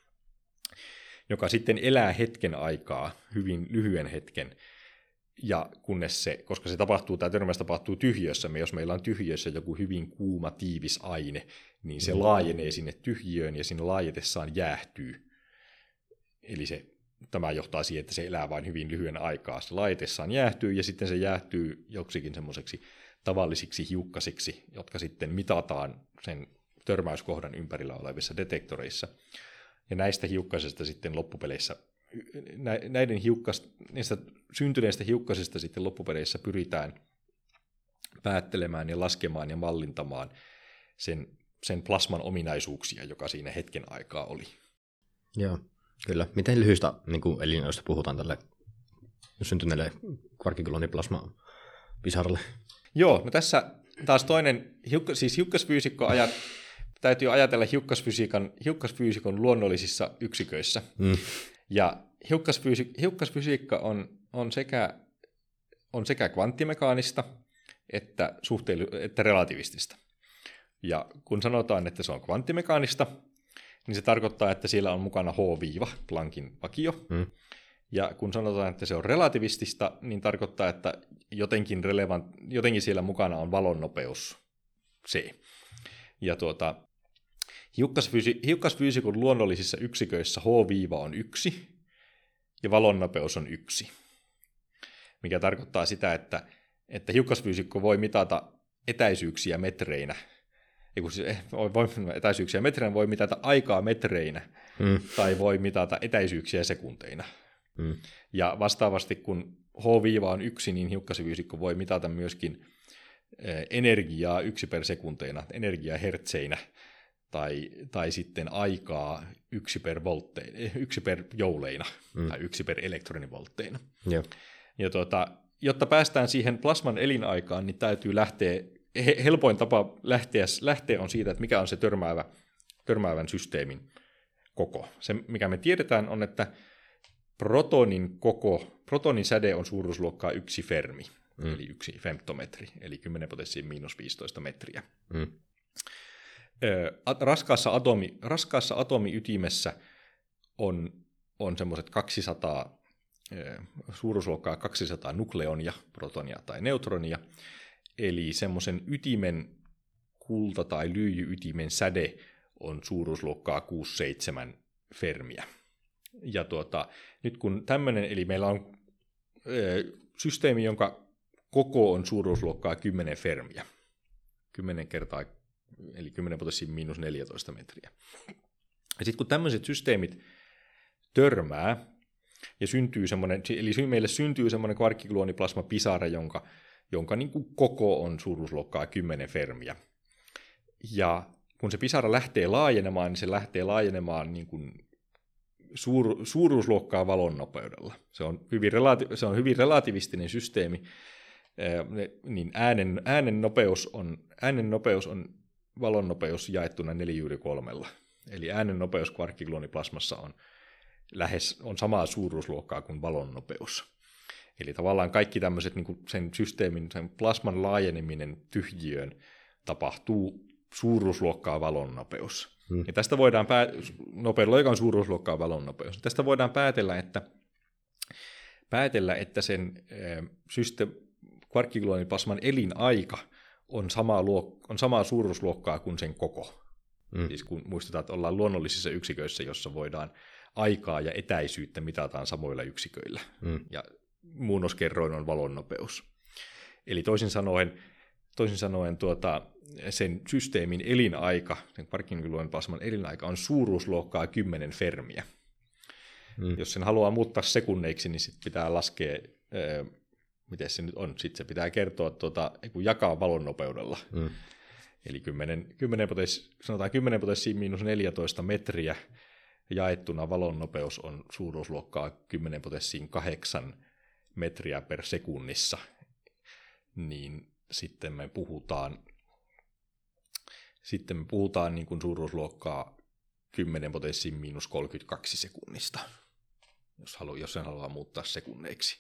joka sitten elää hetken aikaa, hyvin lyhyen hetken, ja kunnes se, koska se tapahtuu, tämä törmäys tapahtuu tyhjössä, me jos meillä on tyhjössä joku hyvin kuuma, tiivis aine, niin se mm. laajenee sinne tyhjöön ja sinne laajetessaan jäähtyy. Eli se, tämä johtaa siihen, että se elää vain hyvin lyhyen aikaa. Se laajetessaan jäähtyy ja sitten se jäähtyy joksikin semmoiseksi tavallisiksi hiukkasiksi, jotka sitten mitataan sen törmäyskohdan ympärillä olevissa detektoreissa. Ja näistä hiukkasista sitten loppupeleissä, näiden hiukkas, syntyneistä hiukkasista sitten loppupeleissä pyritään päättelemään ja laskemaan ja mallintamaan sen, sen plasman ominaisuuksia, joka siinä hetken aikaa oli. Joo, kyllä. Miten lyhyistä niin elinoista puhutaan tälle syntyneelle kvarkikyloniplasma pisaralle? Joo, no tässä taas toinen, siis hiukkasfyysikko ajat, täytyy ajatella hiukkasfysiikan, hiukkasfyysikon luonnollisissa yksiköissä. Mm. Ja hiukkasfysi, hiukkasfysiikka on, on, sekä, on sekä kvanttimekaanista että, suhteelli- että relativistista. Ja kun sanotaan, että se on kvanttimekaanista, niin se tarkoittaa, että siellä on mukana H-viiva, Planckin vakio. Mm. Ja kun sanotaan, että se on relativistista, niin tarkoittaa, että jotenkin, relevant, jotenkin siellä mukana on valon nopeus C. Ja tuota, Hiukkasfyysi- hiukkasfyysikon luonnollisissa yksiköissä H- on yksi ja valonnopeus on yksi, mikä tarkoittaa sitä, että, että hiukkasfyysikko voi mitata etäisyyksiä metreinä. Eiku, voi, voi, etäisyyksiä metreinä voi mitata aikaa metreinä mm. tai voi mitata etäisyyksiä sekunteina. Mm. Ja vastaavasti kun H- on yksi, niin hiukkasfyysikko voi mitata myöskin eh, energiaa yksi per sekunteina, energiaa hertseinä tai, tai sitten aikaa yksi per, voltteina, yksi per jouleina mm. tai yksi per elektronivoltteina. Ja, ja tuota, jotta päästään siihen plasman elinaikaan, niin täytyy lähteä, helpoin tapa lähteä, lähteä on siitä, että mikä on se törmäävä, törmäävän systeemin koko. Se, mikä me tiedetään, on, että protonin koko, protonin säde on suuruusluokkaa yksi fermi, mm. eli yksi femtometri, eli 10 potenssiin miinus 15 metriä. Mm. raskaassa, atomi, raskaassa atomiytimessä on, on semmoiset 200, suuruusluokkaa 200 nukleonia, protonia tai neutronia, eli semmoisen ytimen kulta- tai lyijyytimen säde on suuruusluokkaa 6-7 fermiä. Ja tuota, nyt kun tämmöinen, eli meillä on ö, systeemi, jonka koko on suuruusluokkaa 10 fermiä, 10 kertaa, eli 10 potenssiin miinus 14 metriä. Ja sitten kun tämmöiset systeemit törmää, ja syntyy semmoinen, eli meille syntyy semmoinen kvarkkikluoniplasma pisara, jonka, jonka niin kuin koko on suuruusluokkaa 10 fermiä. Ja kun se pisara lähtee laajenemaan, niin se lähtee laajenemaan niin kuin suur, suuruusluokkaa valon nopeudella. Se on hyvin, relati- se on hyvin relativistinen systeemi, niin äänen, äänen, nopeus on, äänen nopeus on valon nopeus jaettuna 4 kolmella. Eli äänen nopeus kvarkkikluoniplasmassa on lähes on samaa suuruusluokkaa kuin valon nopeus. Eli tavallaan kaikki tämmöiset niin sen systeemin, sen plasman laajeneminen tyhjiöön tapahtuu suuruusluokkaa valon nopeus. Hmm. Ja tästä voidaan pää- nopeudella, joka on suuruusluokkaa valon nopeus. Tästä voidaan päätellä, että, päätellä, että sen syste- kvarkkikluoniplasman elinaika on samaa, luok- on samaa suuruusluokkaa kuin sen koko. Hmm. Siis kun muistetaan, että ollaan luonnollisissa yksiköissä, jossa voidaan aikaa ja etäisyyttä mitataan samoilla yksiköillä. Hmm. Ja muunnoskerroin on valon nopeus. Eli toisin sanoen, toisin sanoen tuota, sen systeemin elinaika, sen Parkinson plasman elinaika on suuruusluokkaa 10 fermiä. Mm. Jos sen haluaa muuttaa sekunneiksi, niin sit pitää laskea, äh, miten se nyt on, sitten se pitää kertoa, tuota, jakaa valon nopeudella. Mm. Eli 10, 10 potens, sanotaan 10 potenssiin miinus 14 metriä jaettuna valon nopeus on suuruusluokkaa 10 potenssiin 8 metriä per sekunnissa. Niin sitten me puhutaan sitten me puhutaan niin kuin suuruusluokkaa 10 potenssiin miinus 32 sekunnista, jos, halu, jos sen haluaa muuttaa sekunneiksi.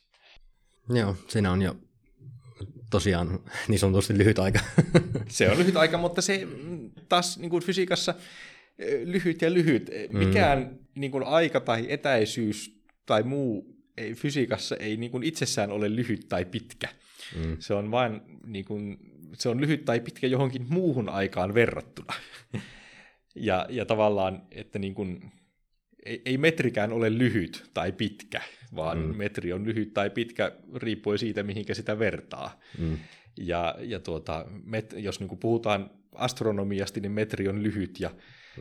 Joo, siinä on jo tosiaan niin sanotusti lyhyt aika. se on lyhyt aika, mutta se taas niin kuin fysiikassa lyhyt ja lyhyt. Mikään mm. niin kuin aika tai etäisyys tai muu ei, fysiikassa ei niin kuin itsessään ole lyhyt tai pitkä. Mm. Se on vain niin kuin, se on lyhyt tai pitkä johonkin muuhun aikaan verrattuna. ja, ja tavallaan, että niin kuin, ei, ei metrikään ole lyhyt tai pitkä, vaan mm. metri on lyhyt tai pitkä riippuen siitä, mihinkä sitä vertaa. Mm. Ja, ja tuota, met, jos niin puhutaan astronomiasta, niin metri on lyhyt, ja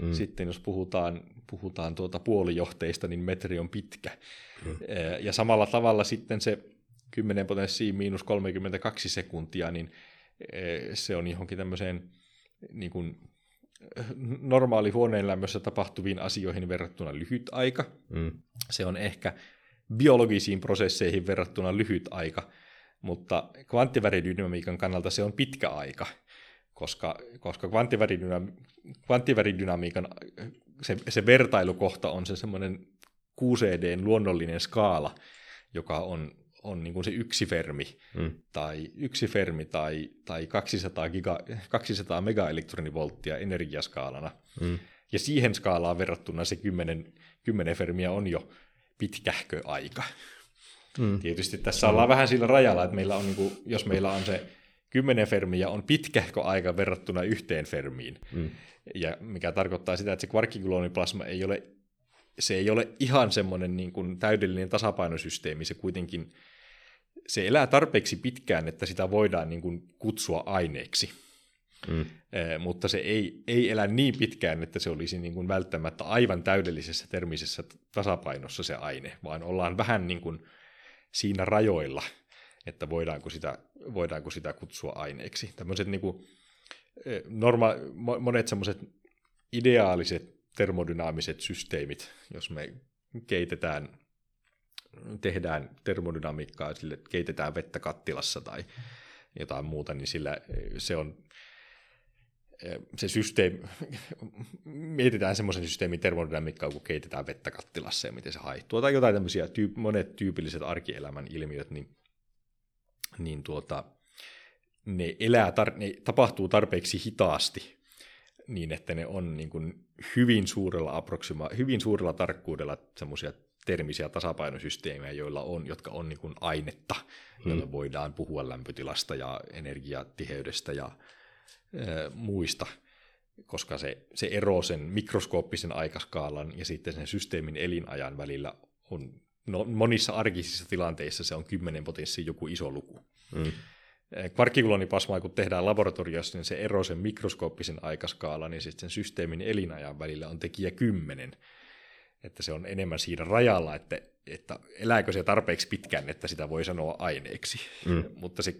mm. sitten jos puhutaan, puhutaan tuota puolijohteista, niin metri on pitkä. Mm. Ja samalla tavalla sitten se 10 potenssiin miinus 32 sekuntia, niin se on johonkin tämmöiseen niin kuin, normaali huoneenlämmössä tapahtuviin asioihin verrattuna lyhyt aika. Mm. Se on ehkä biologisiin prosesseihin verrattuna lyhyt aika, mutta kvanttiväridynamiikan kannalta se on pitkä aika, koska, koska kvanttiväridynamiikan se, se vertailukohta on se semmoinen QCDn luonnollinen skaala, joka on on niin kuin se yksi fermi, mm. tai yksi fermi tai, tai 200, giga, 200 megaelektronivolttia energiaskaalana. Mm. Ja siihen skaalaan verrattuna se 10, 10 fermiä on jo pitkähkö aika. Mm. Tietysti tässä ollaan vähän sillä rajalla, että meillä on, niin kuin, jos meillä on se 10 fermiä on pitkähkö aika verrattuna yhteen fermiin. Mm. Ja mikä tarkoittaa sitä, että se kvarkkikluoniplasma ei ole, se ei ole ihan semmoinen niin kuin täydellinen tasapainosysteemi, se kuitenkin se elää tarpeeksi pitkään, että sitä voidaan niin kuin kutsua aineeksi. Mm. Eh, mutta se ei, ei elä niin pitkään, että se olisi niin kuin välttämättä aivan täydellisessä termisessä tasapainossa se aine, vaan ollaan vähän niin kuin siinä rajoilla, että voidaanko sitä, voidaanko sitä kutsua aineeksi. Tämmöiset niin kuin, norma, monet semmoiset ideaaliset termodynaamiset systeemit, jos me keitetään tehdään termodynamiikkaa, sille keitetään vettä kattilassa tai jotain muuta, niin sillä se on se systeemi, mietitään semmoisen systeemin termodynamiikkaa, kun keitetään vettä kattilassa ja miten se haihtuu, tai jotain tämmöisiä tyyp- monet tyypilliset arkielämän ilmiöt, niin, niin tuota, ne, elää tar- ne tapahtuu tarpeeksi hitaasti, niin että ne on niin kuin hyvin, suurella approxima- hyvin suurella tarkkuudella semmoisia termisiä tasapainosysteemejä, joilla on, jotka on niin kuin ainetta, hmm. joilla voidaan puhua lämpötilasta ja energiatiheydestä ja muista, koska se, se ero sen mikroskooppisen aikaskaalan ja sitten sen systeemin elinajan välillä on no, monissa arkisissa tilanteissa se on 10 potenssiin joku iso luku. Mm. Kvarkkikuloniplasmaa, kun tehdään laboratoriossa, niin se ero sen mikroskooppisen aikaskaalan niin sitten sen systeemin elinajan välillä on tekijä 10. Että se on enemmän siinä rajalla, että, että elääkö se tarpeeksi pitkään, että sitä voi sanoa aineeksi. Mm. Mutta se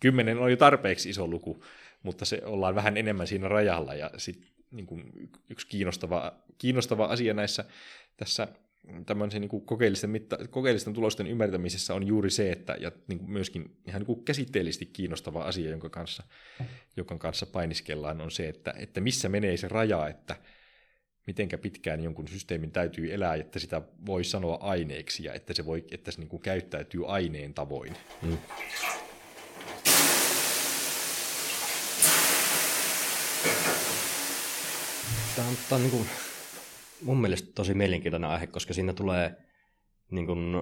10 on jo tarpeeksi iso luku, mutta se ollaan vähän enemmän siinä rajalla. Ja sit, niin kuin yksi kiinnostava, kiinnostava asia näissä tässä tämmöisen niin kokeellisten, mitta, kokeellisten tulosten ymmärtämisessä on juuri se, että ja niin kuin myöskin ihan niin kuin käsitteellisesti kiinnostava asia, jonka kanssa, jonka kanssa painiskellaan, on se, että, että missä menee se raja, että mitenkä pitkään jonkun systeemin täytyy elää, että sitä voi sanoa aineeksi ja että se, voi, että se niin kuin käyttäytyy aineen tavoin. Mm. Tämä on, tämä on niin kuin, mun mielestä tosi mielenkiintoinen aihe, koska siinä tulee niin kuin,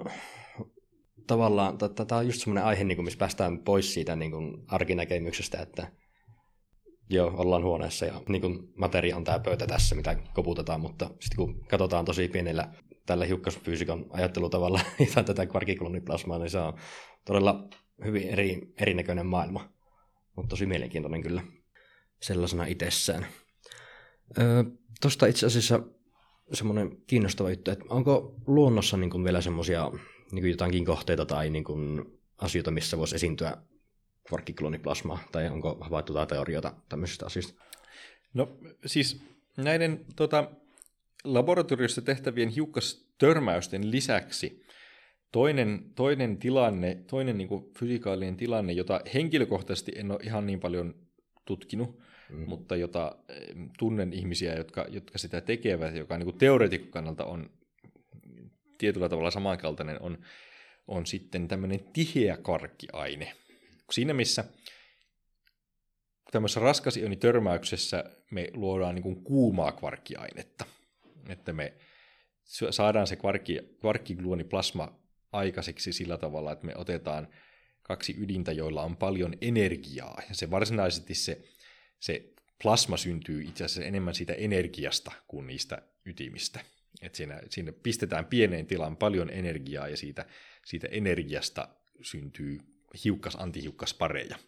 tavallaan, tämä on just semmoinen aihe, niin kuin, missä päästään pois siitä niin kuin, arkinäkemyksestä, että joo, ollaan huoneessa ja niin kuin, materia on tämä pöytä tässä, mitä koputetaan, mutta sitten kun katsotaan tosi pienellä tällä hiukkasfyysikon ajattelutavalla jotain tätä kvarkikloniplasmaa, niin se on todella hyvin eri, erinäköinen maailma, mutta tosi mielenkiintoinen kyllä sellaisena itsessään. Öö, Tuosta itse asiassa semmoinen kiinnostava juttu, että onko luonnossa niin kuin vielä semmoisia niin jotainkin kohteita tai niin kuin asioita, missä voisi esiintyä kvarkkikloniplasmaa, tai onko havaittu jotain teorioita tämmöisistä asioista? No siis näiden tota, laboratoriossa tehtävien hiukkastörmäysten lisäksi toinen, toinen tilanne, toinen niin fysikaalinen tilanne, jota henkilökohtaisesti en ole ihan niin paljon tutkinut, mm. mutta jota tunnen ihmisiä, jotka, jotka sitä tekevät, joka niin teoreetikon kannalta on tietyllä tavalla samankaltainen, on, on sitten tämmöinen tiheä karkkiaine. Siinä missä tämmöisessä raskasioni-törmäyksessä me luodaan niin kuumaa kvarkkiainetta, että me saadaan se kvarkki, kvarkkigluoniplasma aikaiseksi sillä tavalla, että me otetaan kaksi ydintä, joilla on paljon energiaa. Ja se varsinaisesti se se plasma syntyy itse asiassa enemmän siitä energiasta kuin niistä ytimistä. Et siinä, siinä pistetään pieneen tilaan paljon energiaa ja siitä, siitä energiasta syntyy hiukkas antihiukkaspareja.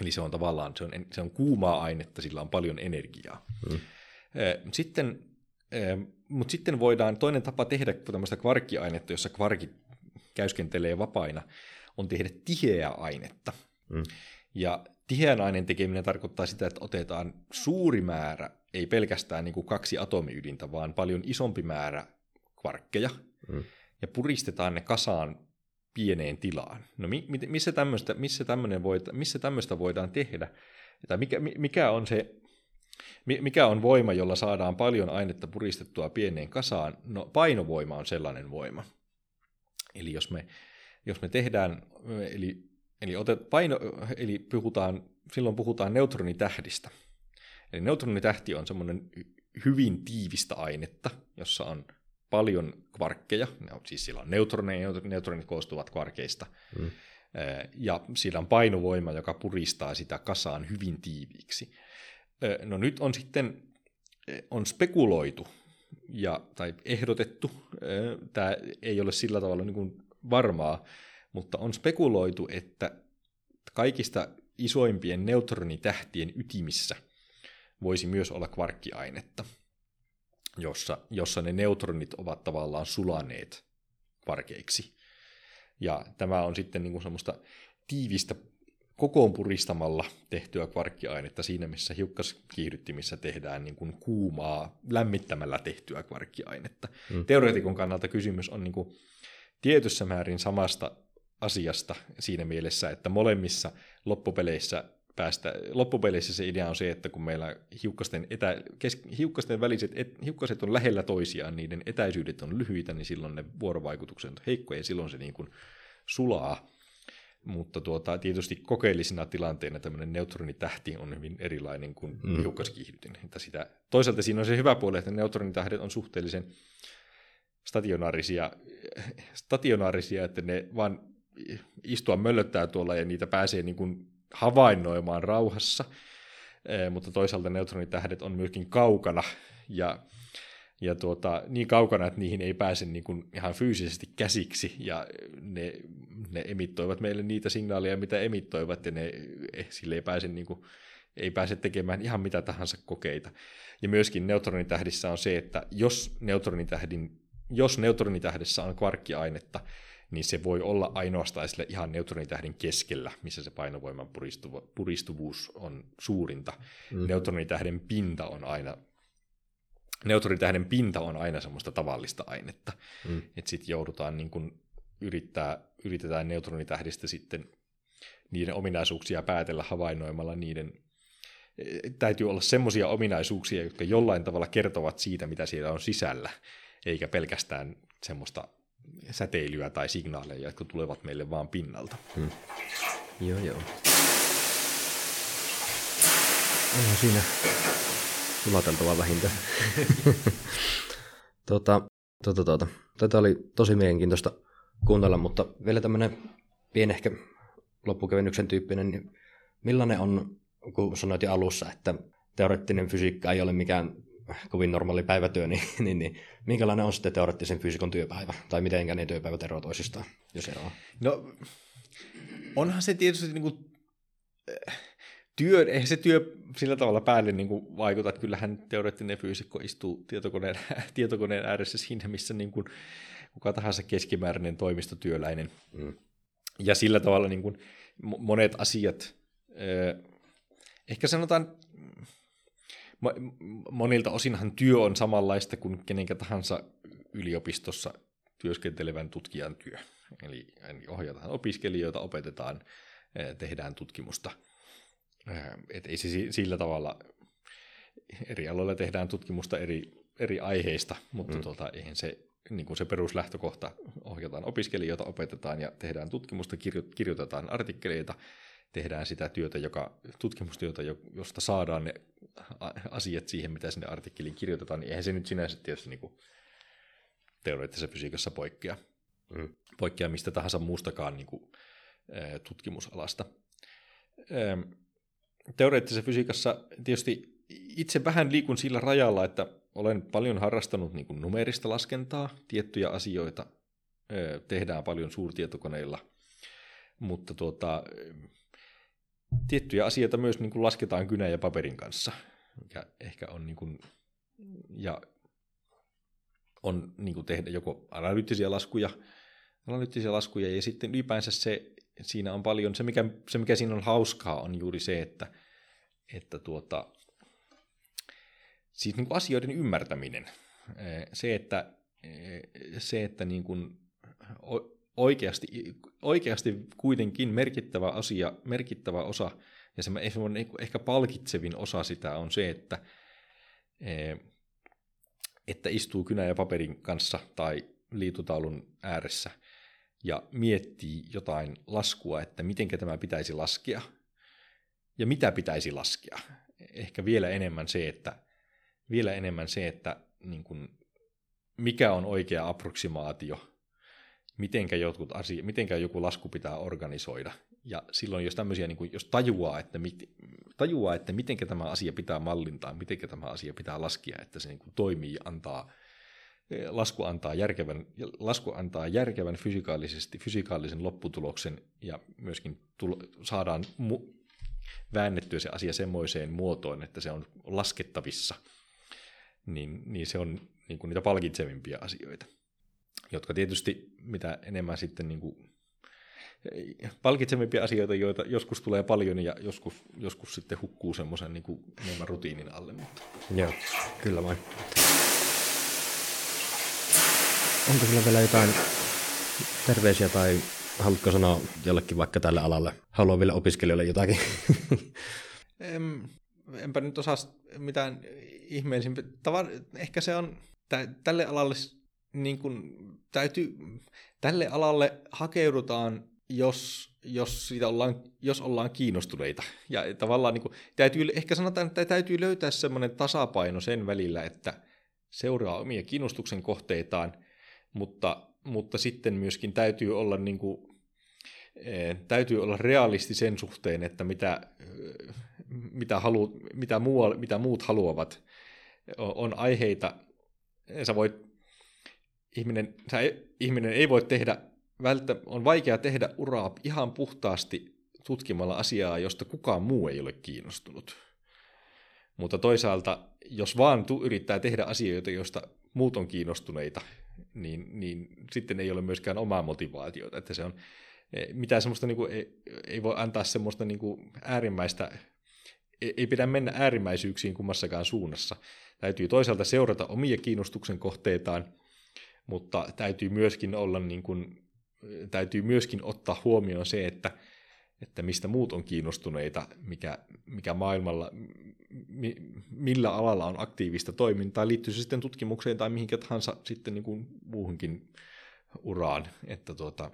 Eli se on tavallaan se on, se on kuumaa ainetta, sillä on paljon energiaa. Hmm. Sitten, mutta sitten voidaan, toinen tapa tehdä tämmöistä kvarkkiainetta, jossa kvarkit käyskentelee vapaina, on tehdä tiheää ainetta. Hmm. Ja tiheän aineen tekeminen tarkoittaa sitä, että otetaan suuri määrä, ei pelkästään niin kuin kaksi atomiydintä, vaan paljon isompi määrä kvarkkeja, mm. ja puristetaan ne kasaan pieneen tilaan. No mi, missä, tämmöistä, missä, voida, missä tämmöistä voidaan tehdä? Tai mikä, mikä on se mikä on voima, jolla saadaan paljon ainetta puristettua pieneen kasaan? No painovoima on sellainen voima. Eli jos me, jos me tehdään, eli Eli, otet, paino, eli puhutaan, silloin puhutaan neutronitähdistä. Eli neutronitähti on semmoinen hyvin tiivistä ainetta, jossa on paljon kvarkkeja, siis sillä on neutroneja, neutronit koostuvat kvarkeista, mm. ja sillä on painovoima, joka puristaa sitä kasaan hyvin tiiviiksi. No nyt on sitten on spekuloitu ja, tai ehdotettu, tämä ei ole sillä tavalla niin kuin varmaa, mutta on spekuloitu, että kaikista isoimpien neutronitähtien ytimissä voisi myös olla kvarkkiainetta, jossa, jossa ne neutronit ovat tavallaan sulaneet kvarkeiksi. Ja tämä on sitten niin kuin semmoista tiivistä kokoon puristamalla tehtyä kvarkkiainetta siinä, missä hiukkaskiihdyttimissä tehdään niin kuin kuumaa lämmittämällä tehtyä kvarkkiainetta. Mm. Teoreetikon kannalta kysymys on niin kuin tietyssä määrin samasta asiasta siinä mielessä, että molemmissa loppupeleissä päästä, loppupeleissä se idea on se, että kun meillä hiukkasten, etä, kes, hiukkasten väliset, et, hiukkaset on lähellä toisiaan, niiden etäisyydet on lyhyitä, niin silloin ne vuorovaikutukset on heikkoja ja silloin se niin kuin sulaa. Mutta tuota, tietysti kokeellisina tilanteina tämmöinen neutronitähti on hyvin erilainen kuin mm. hiukkaskiihdytin. Että sitä, toisaalta siinä on se hyvä puoli, että neutronitähdet on suhteellisen stationaarisia, stationaarisia että ne vaan istua möllöttää tuolla ja niitä pääsee niin kuin havainnoimaan rauhassa, e, mutta toisaalta neutronitähdet on myöskin kaukana ja, ja tuota, niin kaukana, että niihin ei pääse niin kuin ihan fyysisesti käsiksi ja ne, ne emittoivat meille niitä signaaleja, mitä emittoivat ja ne eh, sille ei pääse, niin kuin, ei pääse tekemään ihan mitä tahansa kokeita. Ja myöskin neutronitähdissä on se, että jos neutronitähdin jos neutronitähdessä on kvarkkiainetta, niin se voi olla ainoastaan sille ihan neutronitähden keskellä, missä se painovoiman puristuvu- puristuvuus on suurinta. Mm. Neutronitähden pinta on aina neutronitähden pinta on aina semmoista tavallista ainetta. Mm. Että sitten joudutaan niin kun yrittää, yritetään neutronitähdistä sitten niiden ominaisuuksia päätellä havainnoimalla niiden e, täytyy olla semmoisia ominaisuuksia, jotka jollain tavalla kertovat siitä, mitä siellä on sisällä, eikä pelkästään semmoista säteilyä tai signaaleja, jotka tulevat meille vaan pinnalta. Hmm. Joo, joo. Onhan siinä sulateltavaa vähintään. tota, tota, tota. Tätä oli tosi mielenkiintoista kuunnella, mutta vielä tämmöinen pieni ehkä loppukevennyksen tyyppinen, niin millainen on, kun sanoit jo alussa, että teoreettinen fysiikka ei ole mikään kovin normaali päivätyö, niin, niin, niin minkälainen on sitten teoreettisen fysiikon työpäivä? Tai miten ne työpäivät eroavat toisistaan, jos eroaa? No, onhan se tietysti niin kuin, työ, eihän se työ sillä tavalla päälle niin kuin vaikuta, että kyllähän teoreettinen fyysikko istuu tietokoneen, tietokoneen ääressä siinä, missä niin kuin kuka tahansa keskimääräinen toimistotyöläinen. Mm. Ja sillä tavalla niin kuin monet asiat, ehkä sanotaan monilta osinhan työ on samanlaista kuin kenenkä tahansa yliopistossa työskentelevän tutkijan työ. Eli ohjataan opiskelijoita, opetetaan, eh, tehdään tutkimusta. Eh, et ei se sillä tavalla, eri aloilla tehdään tutkimusta eri, eri aiheista, mutta mm. tuota, eihän se, niin kuin se peruslähtökohta, ohjataan opiskelijoita, opetetaan ja tehdään tutkimusta, kirjoitetaan artikkeleita, tehdään sitä työtä, joka, tutkimustyötä, josta saadaan ne asiat siihen, mitä sinne artikkeliin kirjoitetaan, niin eihän se nyt sinänsä tietysti niin kuin teoreettisessa fysiikassa poikkea, mm. poikkea mistä tahansa muustakaan niin kuin, tutkimusalasta. Teoreettisessa fysiikassa tietysti itse vähän liikun sillä rajalla, että olen paljon harrastanut niin kuin numerista laskentaa, tiettyjä asioita tehdään paljon suurtietokoneilla, mutta tuota, tiettyjä asioita myös niin kuin lasketaan kynän ja paperin kanssa, mikä ehkä on niin kuin, ja on niin kuin tehdä joko analyyttisiä laskuja, analyyttisiä laskuja ja sitten ylipäänsä se, siinä on paljon, se mikä, se mikä siinä on hauskaa on juuri se, että, että tuota, siis niin kuin asioiden ymmärtäminen, se, että, se, että niin kuin oikeasti, oikeasti kuitenkin merkittävä asia, merkittävä osa, ja semmoinen ehkä palkitsevin osa sitä on se, että, e, että istuu kynä ja paperin kanssa tai liitutaulun ääressä ja miettii jotain laskua, että miten tämä pitäisi laskea ja mitä pitäisi laskea. Ehkä vielä enemmän se, että, vielä enemmän se, että niin kuin, mikä on oikea approksimaatio – mitenkä, jotkut asia, mitenkä joku lasku pitää organisoida. Ja silloin, jos tämmöisiä, niin kuin, jos tajuaa, että, mit, tajuaa, että miten tämä asia pitää mallintaa, miten tämä asia pitää laskea, että se niin kuin, toimii ja antaa, eh, lasku antaa järkevän, lasku antaa järkevän fysikaalisesti, fysikaalisen lopputuloksen ja myöskin tulo, saadaan mu, väännettyä se asia semmoiseen muotoon, että se on laskettavissa, niin, niin se on niin kuin niitä palkitsevimpia asioita jotka tietysti mitä enemmän sitten niin kuin palkitsevimpia asioita, joita joskus tulee paljon ja joskus, joskus sitten hukkuu semmoisen niin kuin enemmän rutiinin alle. Mutta. Joo, kyllä vain. Onko sulla vielä jotain terveisiä tai haluatko sanoa jollekin vaikka tälle alalle haluaville opiskelijoille jotakin? en, enpä nyt osaa mitään ihmeellisimpiä. Tavan, ehkä se on tälle alalle niin kuin, täytyy, tälle alalle hakeudutaan, jos, jos, siitä ollaan, jos ollaan kiinnostuneita. Ja tavallaan niin kuin, täytyy, ehkä sanotaan, että täytyy löytää semmoinen tasapaino sen välillä, että seuraa omia kiinnostuksen kohteitaan, mutta, mutta sitten myöskin täytyy olla niin kuin, eh, täytyy olla realisti sen suhteen, että mitä, eh, mitä, halu, mitä, muu, mitä muut haluavat. On aiheita, sä voit, ihminen, sä, ihminen ei voi tehdä, välttä, on vaikea tehdä uraa ihan puhtaasti tutkimalla asiaa, josta kukaan muu ei ole kiinnostunut. Mutta toisaalta, jos vaan tu- yrittää tehdä asioita, joista muut on kiinnostuneita, niin, niin sitten ei ole myöskään omaa motivaatiota. Että se on, e, mitä semmoista niin kuin, ei, ei voi antaa semmoista niin kuin äärimmäistä, ei, ei pidä mennä äärimmäisyyksiin kummassakaan suunnassa. Täytyy toisaalta seurata omia kiinnostuksen kohteitaan, mutta täytyy myöskin olla niin kuin, täytyy myöskin ottaa huomioon se, että että mistä muut on kiinnostuneita, mikä, mikä maailmalla, mi, millä alalla on aktiivista toimintaa, liittyy se sitten tutkimukseen tai mihinkä tahansa sitten niin kuin muuhunkin uraan, että tuota,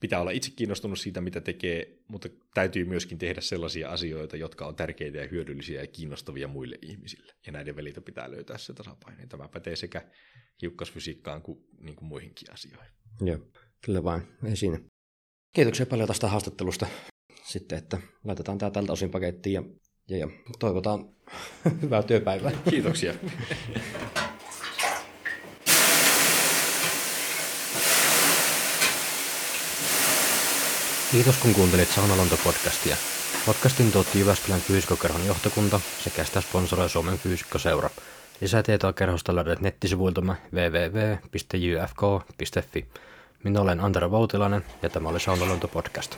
pitää olla itse kiinnostunut siitä, mitä tekee, mutta täytyy myöskin tehdä sellaisia asioita, jotka on tärkeitä ja hyödyllisiä ja kiinnostavia muille ihmisille. Ja näiden välitä pitää löytää se tasapaino. Tämä pätee sekä hiukkasfysiikkaan kuin, niin kuin muihinkin asioihin. Joo, kyllä vain. Ei siinä. Kiitoksia paljon tästä haastattelusta sitten, että laitetaan tämä tältä osin pakettiin ja, ja, ja toivotaan hyvää työpäivää. Kiitoksia. Kiitos kun kuuntelit Saunalonto-podcastia. Podcastin tuotti Jyväskylän fyysikkokerhon johtokunta sekä sitä sponsoroi Suomen fyysikkoseura. Lisätietoa kerhosta löydät nettisivuiltamme www.jfk.fi. Minä olen Antero Voutilainen ja tämä oli Saunalonto Podcast.